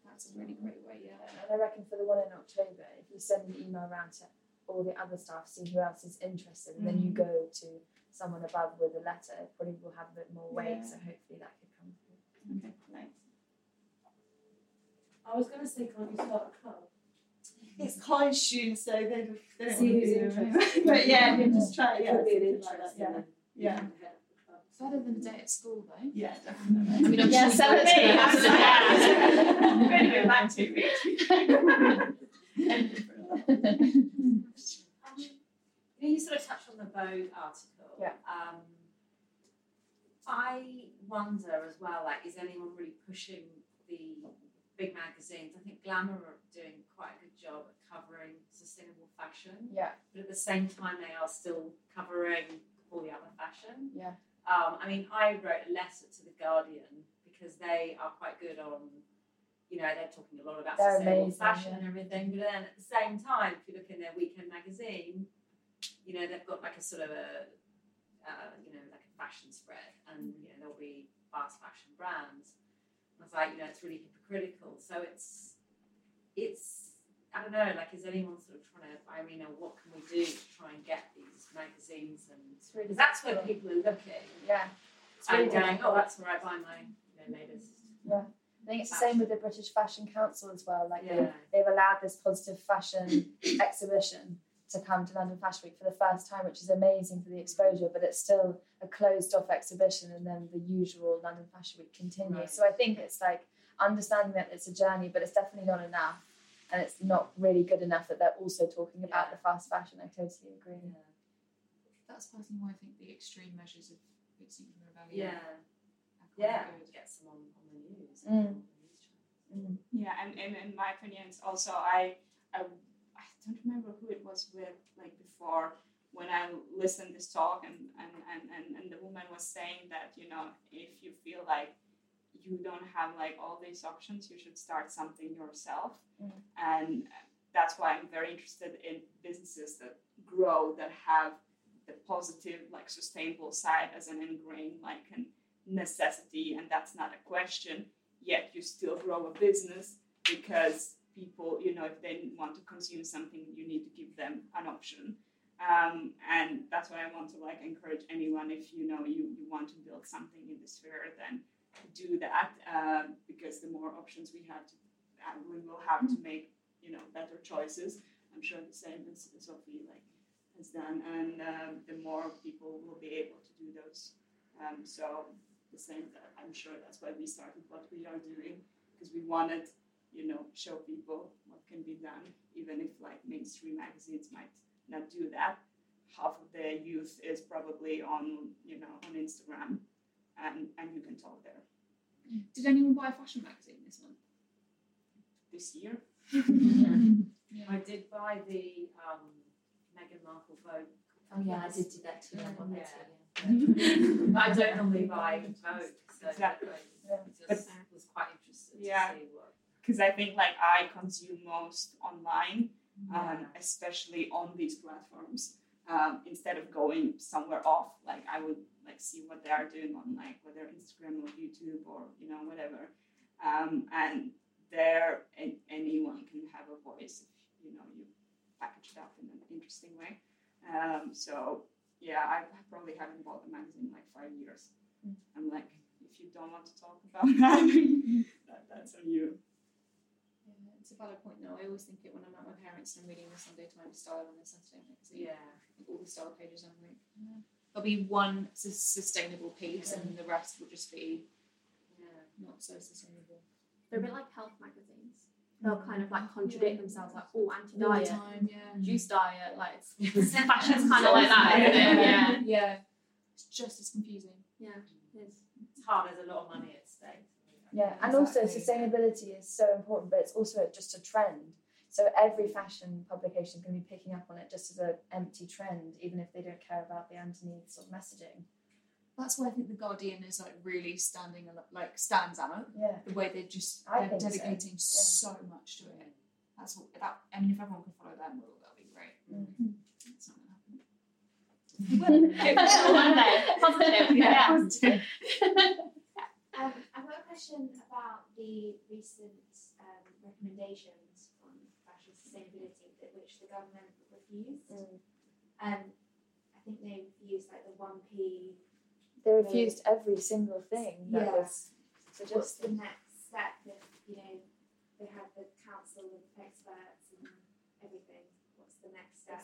that's a really great way. Yeah. And I reckon for the one in October, if you send an email around to all the other staff, see who else is interested, and then you Mm. go to someone above with a letter, it probably will have a bit more weight. Yeah. So hopefully that could come through. Okay, thanks. I was going to say, can't you start a club? It's college students, so they don't, they don't See who's interested. but yeah, you can just try it. It Yeah, could be an something like interest. that, and then Yeah. can head up the club. It's better than a day at school though. yeah, I definitely. mean, I'm Yeah, sure so you me, guys I'm can- sad. We're doing that too. Um, you, know, you sort of touched on the Vogue article. Yeah. Um, I wonder as well, like, is anyone really pushing the big magazines? I think Glamour are doing quite a good job at covering sustainable fashion, Yeah, but at the same time, they are still covering all the other fashion. yeah. Um, I mean, I wrote a letter to the Guardian because they are quite good on, you know, they're talking a lot about They're sustainable amazing, fashion yeah. and everything. But then at the same time, if you look in their weekend magazine, you know, they've got like a sort of a, uh, you know, like a fashion spread, and you know, there'll be fast fashion brands. I was like, you know, it's really hypocritical. So it's, it's. I don't know, like, is anyone sort of trying to, I mean, uh, what can we do to try and get these magazines and really because that's where people are looking Yeah. It's and going, oh, that's where I buy my you know, latest. I think it's the same with the British Fashion Council as well. Like Yeah. they've allowed this positive fashion exhibition to come to London Fashion Week for the first time, which is amazing for the exposure, but it's still a closed off exhibition and then the usual London Fashion Week continues. Right. So I think it's like understanding that it's a journey, but it's definitely not enough. And it's not really good enough that they're also talking about Yeah. the fast fashion. I totally agree. That's personally why I think the extreme measures of Extinction Rebellion Yeah, yeah, good. get some on, on the news. Mm. on the news channels. Yeah, and, and in my opinion, also I, I I don't remember who it was with like before when I listened this talk and and, and, and, and the woman was saying that you know if you feel like you don't have like all these options, you should start something yourself, Mm. and that's why I'm very interested in businesses that grow that have the positive like sustainable side as an ingrained like an necessity, and that's not a question yet you still grow a business because people, you know, if they want to consume something, you need to give them an option. Um, and that's why I want to like encourage anyone. If you know you, you want to build something in the sphere, then do that um, because the more options we have, to, uh, we will have to make you know better choices. I'm sure the same as Sophie like has done, and um, the more people will be able to do those. Um, so the same I'm sure that's why we started what we are doing because we wanted you know show people what can be done even if like mainstream magazines might not do that half of their youth is probably on you know on Instagram and and you can talk there Did anyone buy a fashion magazine this month? this year yeah. I did buy the um, Meghan Markle Vogue. Oh yeah, I did do that too. I wanted Yeah. to, But I don't normally buy Vogue, so Exactly. Yeah. I just was quite interested Yeah. to see what. Because I think like I consume most online um, especially on these platforms. Um, instead of going somewhere off, like I would like see what they are doing on like whether Instagram or YouTube or you know whatever. Um, and there, an- anyone can have a voice if you know you package it up in an interesting way. Um, so yeah, I probably haven't bought a magazine in like five years. Mm. I'm like, if you don't want to talk about that, that that's on you. Yeah, it's a valid point though. I always think it when I'm at my parents and I'm reading the Sunday Times style on the Saturday magazine. Yeah. Like all the style pages, I'm like, yeah. there'll be one sus- sustainable piece and the rest will just be Yeah. not so sustainable. They're a bit like health magazines. They'll kind of like contradict themselves, like, oh, anti-diet, time, yeah. juice diet, like it's fashion's kind of like that, isn't it? Yeah, yeah. It's just as confusing. yeah, it is. It's hard. There's a lot of money at stake. Yeah, and also sustainability is so important, but it's also just a trend. So every fashion publication is going to be picking up on it just as an empty trend, even if they don't care about the underneath sort of messaging. That's why I think the Guardian is like really standing like stands out. Yeah, The way they just I they're think so, dedicating so, much to it. That's what that. I mean, if everyone could follow them, well, that'd be great. Mm. It's not gonna happen. One day, positive, yeah. Um, I've got a question about the recent um, recommendations from fashion sustainability that which the government refused. Mm. Um, I think they refused like the one p. they refused every single thing that Yeah. was What's the next step? If you know they had the council of experts and everything. What's the next step?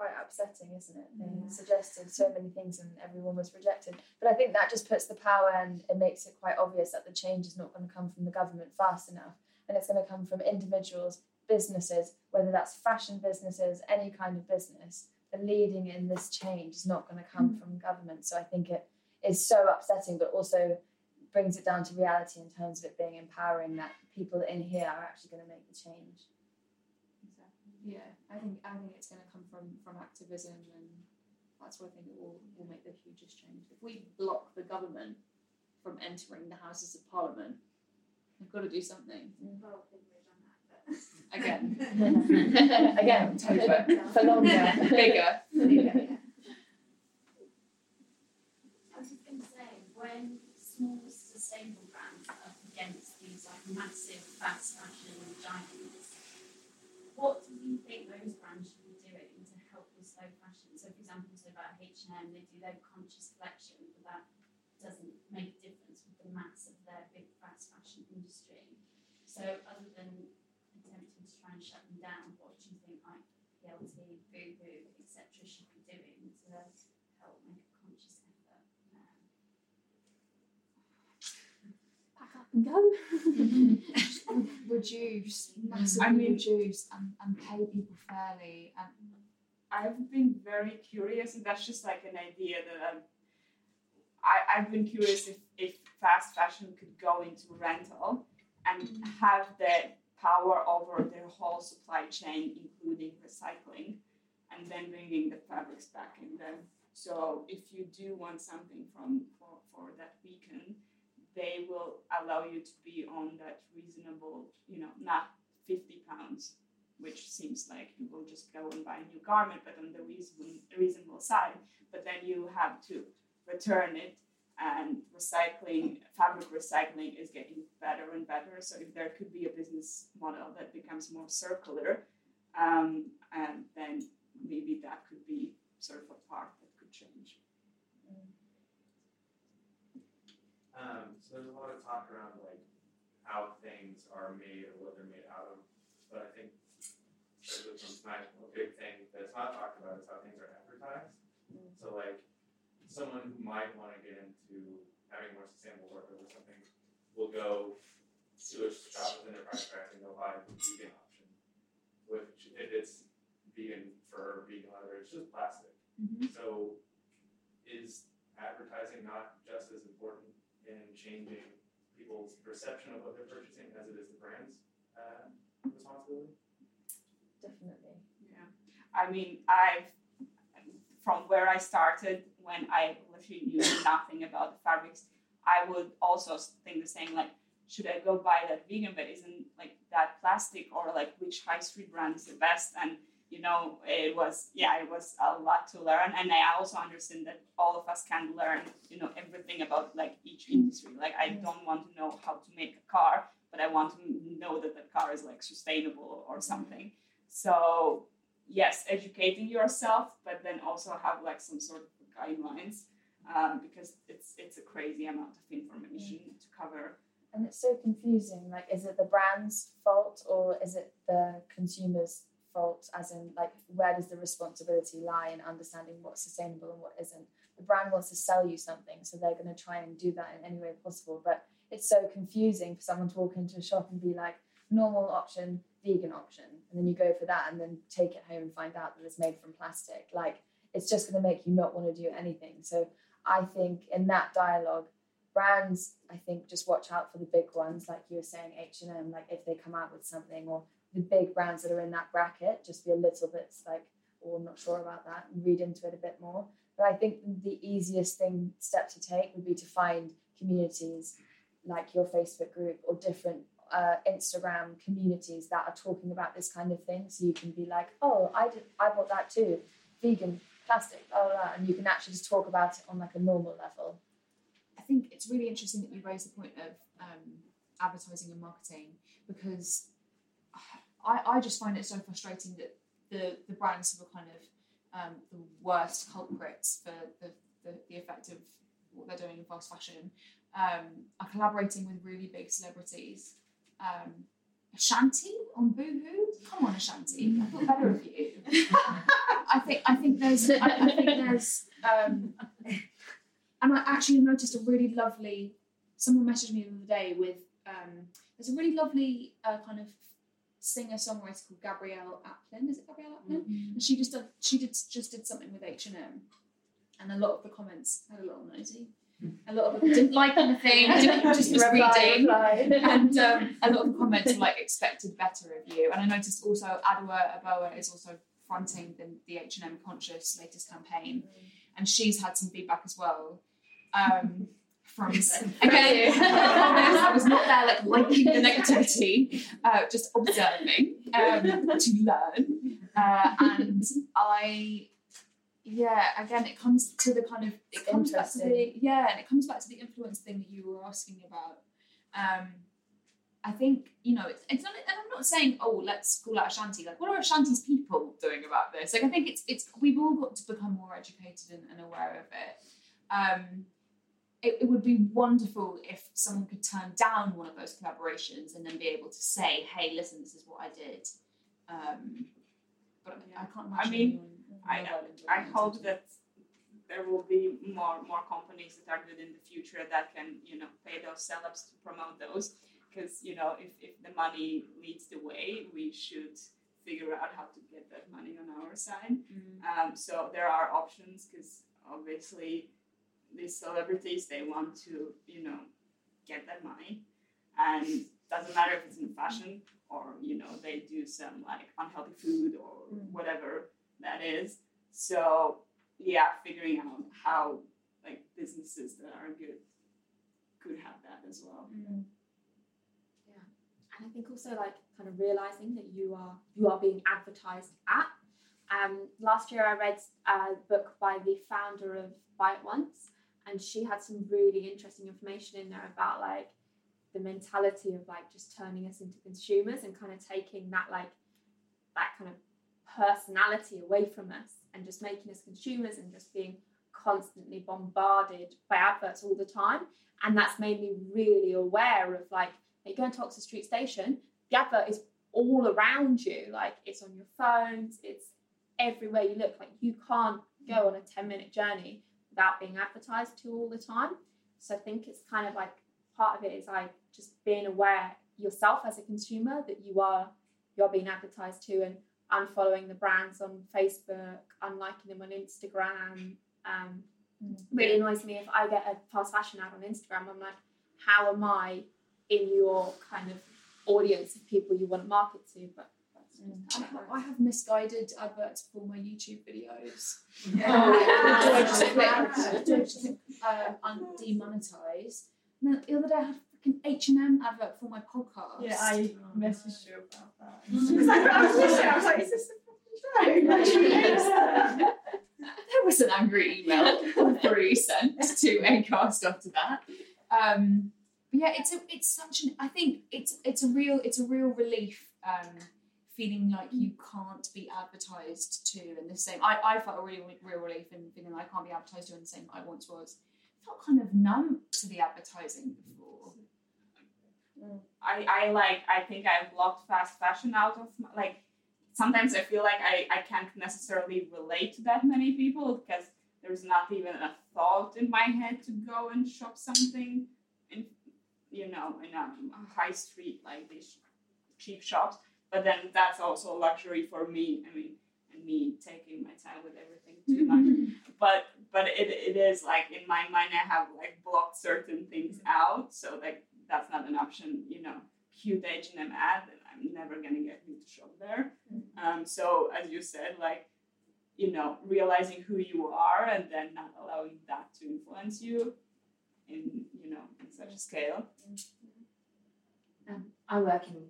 Quite upsetting, isn't it? They Yeah. suggested so many things and everyone was rejected. But I think that just puts the power and it makes it quite obvious that the change is not going to come from the government fast enough. And it's going to come from individuals, businesses, whether that's fashion businesses, any kind of business. The leading in this change is not going to come mm. from government. So I think it is so upsetting, but also brings it down to reality in terms of it being empowering that people in here are actually going to make the change. Yeah, I think I think it's going to come from from activism, and that's what I think it will will make the hugest change. If we block the government from entering the Houses of Parliament, we've got to do something Well, they've already done that, but again, Again, October. for longer. bigger. Yeah. I was just going to say, when small sustainable brands are up against these like massive fast fashion giants, what do you think those brands should be doing to help with slow fashion? So, for example, so about H and M, they do their conscious collection, but that doesn't make a difference with the mass of their big fast fashion industry. So, other than attempting to try and shut them down, what do you think like PLT, Boohoo, etc. should be doing to help make a conscious effort? Um, Pack up and go. reduce, massively I mean- reduce, and, and pay people fairly. And I've been very curious, and that's just like an idea that I'm, I, I've been curious if, if fast fashion could go into rental and mm. have the power over their whole supply chain, including recycling, and then bringing the fabrics back in them. So if you do want something from for, for that weekend, they will allow you to be on that reasonable, you know, not 50 pounds which seems like you will just go and buy a new garment, but on the reasonable, reasonable side. But then you have to return it, and recycling, fabric recycling is getting better and better. So if there could be a business model that becomes more circular, um, and then maybe that could be sort of a part that could change. Um, so there's a lot of talk around like how things are made or what they're made out of, but I think especially from tonight, a big thing that's not talked about is how things are advertised. So like someone who might want to get into having more sustainable work or something will go to a shop within their price bracket and they'll buy the vegan option, which if it's vegan fur, vegan leather, it's just plastic. So is advertising not just as important in changing people's perception of what they're purchasing as it is the brand's uh, responsibility? Definitely. Yeah, I mean, I've from where I started when I literally knew nothing about the fabrics, I would also think the same. Like, should I go buy that vegan, but isn't like that plastic, or like which high street brand is the best? And you know, it was yeah, it was a lot to learn, and I also understand that all of us can learn, you know, everything about like each industry. Like, I don't want to know how to make a car, but I want to know that the car is like sustainable or something. So yes, educating yourself, but then also have like some sort of guidelines um, because it's it's a crazy amount of information to cover. And it's so confusing. Like, is it the brand's fault or is it the consumer's fault? As in, like, where does the responsibility lie in understanding what's sustainable and what isn't? The brand wants to sell you something, so they're going to try and do that in any way possible. But it's so confusing for someone to walk into a shop and be like, normal option, vegan option, and then you go for that and then take it home and find out that it's made from plastic. Like, it's just going to make you not want to do anything. So I think in that dialogue, brands, I think just watch out for the big ones, like you were saying, H and M. Like if they come out with something, or the big brands that are in that bracket, just be a little bit like, oh, I'm not sure about that, and read into it a bit more. But I think the easiest thing step to take would be to find communities like your Facebook group or different uh, Instagram communities that are talking about this kind of thing. So you can be like, oh, I did, I bought that too, vegan, plastic, blah, blah, blah, and you can actually just talk about it on like a normal level. I think it's really interesting that you raise the point of um, advertising and marketing because I, I just find it so frustrating that the, the brands who are kind of um, the worst culprits for the, the, the effect of what they're doing in fast fashion um, are collaborating with really big celebrities. Um, Ashanti on Boohoo? Come on, Ashanti. I thought better of you. I think I think there's I, I think there's um, and I actually noticed a really lovely. Someone messaged me the other day with um, there's a really lovely uh, kind of singer songwriter called Gabrielle Aplin. Is it Gabrielle Aplin? And she just did, she did just did something with H and M, and a lot of the comments had a little nosy. A lot of them didn't like anything, didn't just was reading, and um, a lot of the comments were like expected better of you. And I noticed also Adwoa Aboah is also fronting the, the H&M Conscious latest campaign, and she's had some feedback as well. Um, from again, I was not there like liking the negativity, uh, just observing um, to learn, uh, and I yeah again it comes to the kind of it comes back to the yeah and it comes back to the influence thing that you were asking about. Um I think you know it's, it's not and I'm not saying oh let's call out Ashanti like what are Ashanti's people doing about this? Like I think it's it's we've all got to become more educated and, and aware of it. Um it, it would be wonderful if someone could turn down one of those collaborations and then be able to say hey listen this is what I did. Um but I can't imagine I mean, I, I hope that there will be more more companies that are good in the future that can you know pay those celebs to promote those. Because you know if, if the money leads the way we should figure out how to get that money on our side. Mm. um, so there are options because obviously these celebrities they want to you know get that money and doesn't matter if it's in fashion or you know they do some like unhealthy food or Mm. whatever that is so yeah figuring out how like businesses that are good could have that as well Mm. and I think also like kind of realizing that you are you are being advertised at. Um, last year I read a book by the founder of Buy It Once, and she had some really interesting information in there about like the mentality of like just turning us into consumers and kind of taking that like that kind of personality away from us and just making us consumers and just being constantly bombarded by adverts all the time and that's made me really aware of like you go and into Oxford Street Station, the advert is all around you. Like it's on your phones, it's everywhere you look. Like you can't go on a 10 minute journey without being advertised to all the time. So I think it's kind of like part of it is like just being aware yourself as a consumer that you are you're being advertised to and unfollowing the brands on Facebook, unliking them on Instagram. Um, really annoys me if I get a fast fashion ad on Instagram. I'm like, how am I in your kind of audience of people you want to market to? But I have, I have Missguided adverts for my YouTube videos. Yeah. do I just click, do I just click uh, un- demonetize? And then the other day I had an H&M advert for my podcast. Yeah, I messaged you about that. Mm. She was like, I was listening. I was like, is this a fucking there was an angry email three sent to Acast after that. Um, yeah, it's a, it's such an. I think it's it's a real it's a real relief um, feeling like you can't be advertised to in the same. I, I felt a really real relief in feeling like I can't be advertised to in the same I once was. I felt kind of numb to the advertising before. I, I like I think I blocked fast fashion out of my, like sometimes I feel like I, I can't necessarily relate to that many people because there's not even a thought in my head to go and shop something in you know in a high street like these cheap shops but then that's also a luxury for me I mean and me taking my time with everything too much. But but it, it is like in my mind I have like blocked certain things out so like that's not an option you know. Cute H&M ad and I'm never gonna get you to shop there. Um, so as you said like you know realizing who you are and then not allowing that to influence you in you know in such a scale. Um, I work in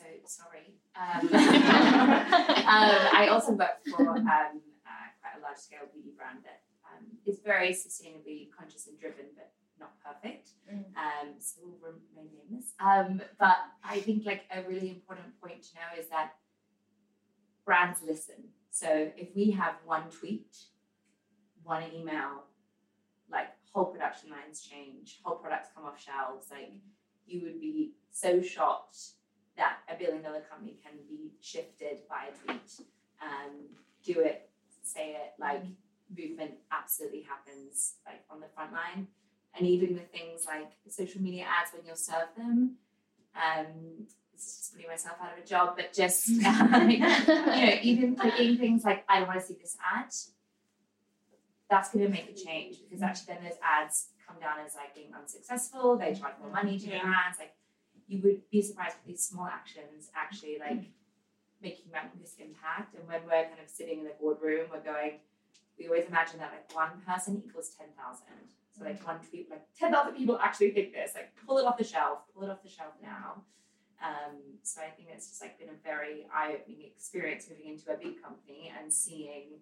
so sorry. Um, um, I also work for um, uh, quite a large scale beauty brand that um, is very sustainably conscious and driven, but not perfect. Um, so we'll remain nameless. Um, but I think like a really important point to know is that brands listen. So if we have one tweet, one email, like whole production lines change, whole products come off shelves, like you would be so shocked that a billion dollar company can be shifted by a tweet. Um, do it, say it, like movement absolutely happens like on the front line. And even with things like social media ads when you'll serve them, um, this is just putting myself out of a job, but just like, you know, even clicking things like I want to see this ad, that's going to make a change because actually then those ads come down as like being unsuccessful. They charge more money to Yeah. their ads. Like you would be surprised with these small actions actually like making this impact. And when we're kind of sitting in the boardroom, we're going. We always imagine that like one person equals ten thousand. So like one tweet, like ten thousand people actually think this. Like pull it off the shelf. Pull it off the shelf now. Um, so I think it's just like been a very eye-opening experience moving into a big company and seeing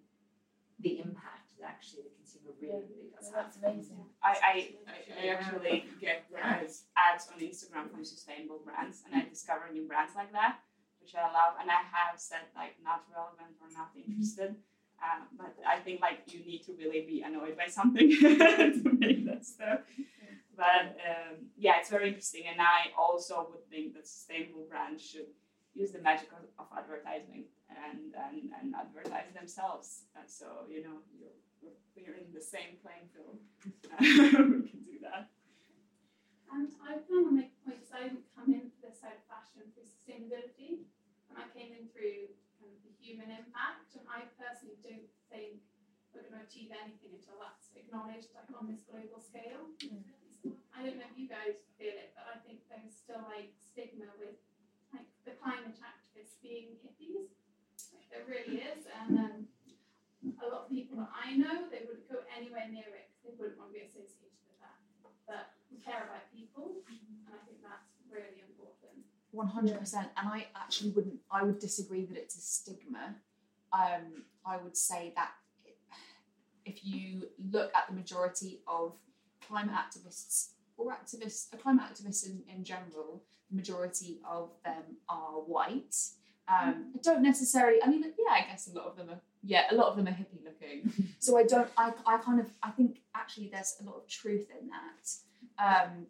the impact that actually the consumer really, really does have. That's amazing. I, I, I, I actually get ads, ads on Instagram from sustainable brands, and I discover new brands like that, which I love. And I have said like not relevant or not interested, um, but I think like you need to really be annoyed by something to make that stuff. But um, yeah, it's very interesting, and I also would think that sustainable brands should use the magic of, of advertising and, and and advertise themselves. And so you know you're we're in the same playing field. we can do that. And I kind of want to make a point because I didn't come in for this side of fashion through sustainability, and I came in through kind of the human impact. And I personally don't think we're going to achieve anything until that's acknowledged, like on this global scale. I don't know if you guys feel it, but I think there's still like stigma with like the climate activists being hippies. Like there really is, and um, a lot of people that I know, they wouldn't go anywhere near it because they wouldn't want to be associated with that. But we care about people, and I think that's really important. One hundred percent. And I actually wouldn't. I would disagree that it's a stigma. Um, I would say that if you look at the majority of climate activists or activists, uh, climate activists in, in general, the majority of them are white. Um, I don't necessarily. I mean, yeah, I guess a lot of them are. Yeah, a lot of them are hippie looking. so I don't. I, I kind of. I think actually there's a lot of truth in that. Um,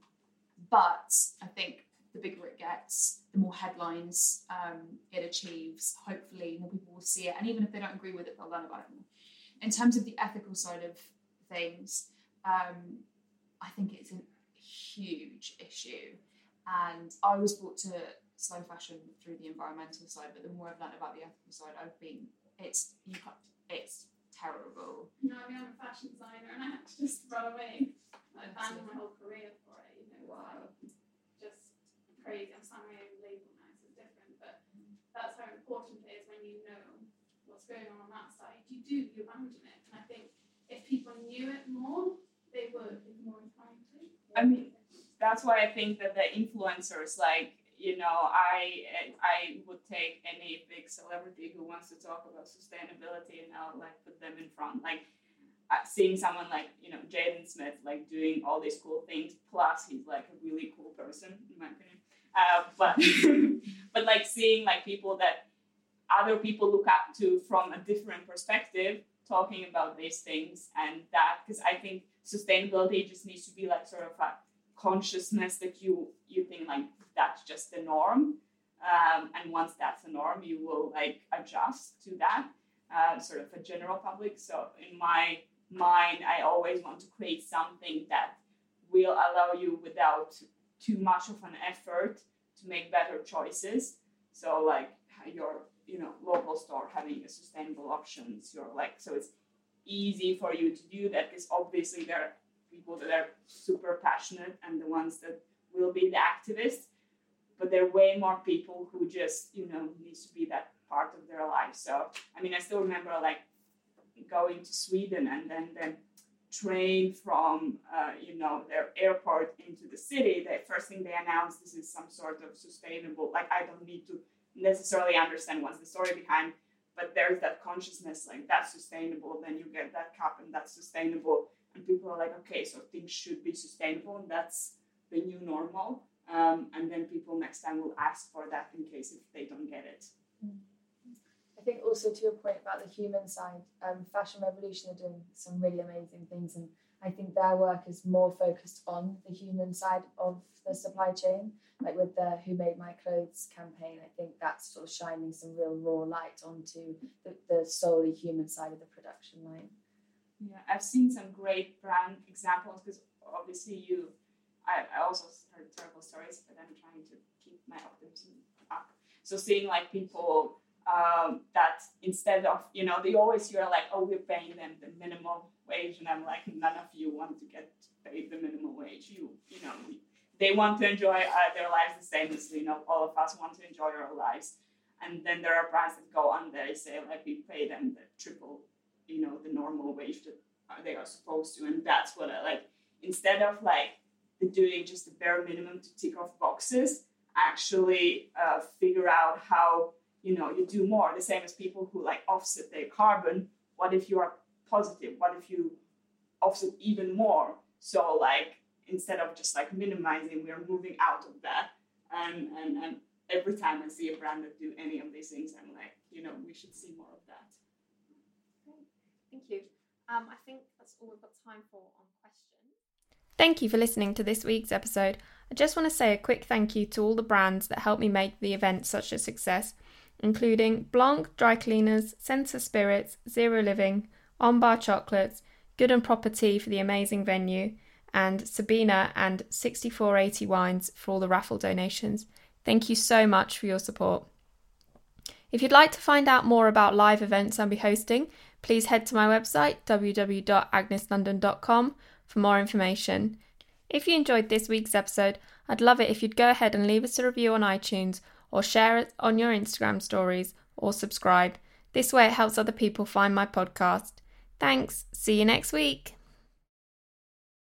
but I think the bigger it gets, the more headlines um, it achieves. Hopefully, more people will see it, and even if they don't agree with it, they'll learn about it more. In terms of the ethical side of things, um, I think it's a huge issue, and I was brought to slow fashion through the environmental side. But the more I've learned about the ethical side, I've been it's you can't, it's terrible. You know, I mean, I'm a fashion designer, and I had to just run away. I abandoned my whole career for it. You know, wow. just crazy. I'm signing my own label now, so it's different. But that's how important it is when you know what's going on on that side. You do, you abandon it. And I think if people knew it more, they would be more inclined to. I mean, that's why I think that the influencers, like you know, I I would take any big celebrity who wants to talk about sustainability and I'll like put them in front, like. Uh, seeing someone like you know Jaden Smith like doing all these cool things, plus he's like a really cool person in my opinion. Uh, but but like seeing like people that other people look up to from a different perspective talking about these things and that because i think sustainability just needs to be like sort of a consciousness that you you think like that's just the norm. Um, and once that's the norm you will like adjust to that uh, sort of a general public. So in my mind i always want to create something that will allow you without too much of an effort to make better choices. So like your you know local store having a sustainable options you're like so it's easy for you to do that because obviously there people that are super passionate and the ones that will be the activists but there are way more people who just you know needs to be that part of their life. So i mean i still remember like going to sweden and then then train from uh, you know their airport into the city. The first thing they announced this is some sort of sustainable like i don't need to necessarily understand what's the story behind but there's that consciousness like that's sustainable then you get that cup and that's sustainable and people are like okay so things should be sustainable and that's the new normal um, and then people next time will ask for that in case if they don't get it I think also to your point about the human side, um, Fashion Revolution are doing some really amazing things, and I think their work is more focused on the human side of the supply chain. Like with the Who Made My Clothes campaign, I think that's sort of shining some real raw light onto the, the solely human side of the production line. Yeah, I've seen some great brand examples because obviously you, I, I also heard terrible stories, but I'm trying to keep my optimism up. So seeing like people um, that instead of you know they always hear like oh we're paying them the minimum wage and I'm like none of you want to get paid the minimum wage you you know they want to enjoy uh, their lives the same as you know all of us want to enjoy our lives and then there are brands that go on there and say like we pay them the triple you know the normal wage that they are supposed to and that's what I like. Instead of like doing just the bare minimum to tick off boxes actually uh, figure out how you know you do more. The same as people who like offset their carbon. What if you are positive? What if you offset even more? So like instead of just like minimizing we're moving out of that. And and, and every time i see a brand that do any of these things i'm like you know we should see more of that. Thank you um, i think that's all we've got time for on questions thank you for listening to this week's episode i just want to say a quick thank you to all the brands that helped me make the event such a success including Blanc Dry Cleaners, Sensa Spirits, Zero Living, Ombar Chocolates, Good and Proper Tea for the amazing venue, and Sabina and 6480 Wines for all the raffle donations. Thank you so much for your support. If you'd like to find out more about live events I'll be hosting, please head to my website www.agneslondon.com for more information. If you enjoyed this week's episode, I'd love it if you'd go ahead and leave us a review on iTunes or share it on your Instagram stories or subscribe. This way it helps other people find my podcast. Thanks. See you next week.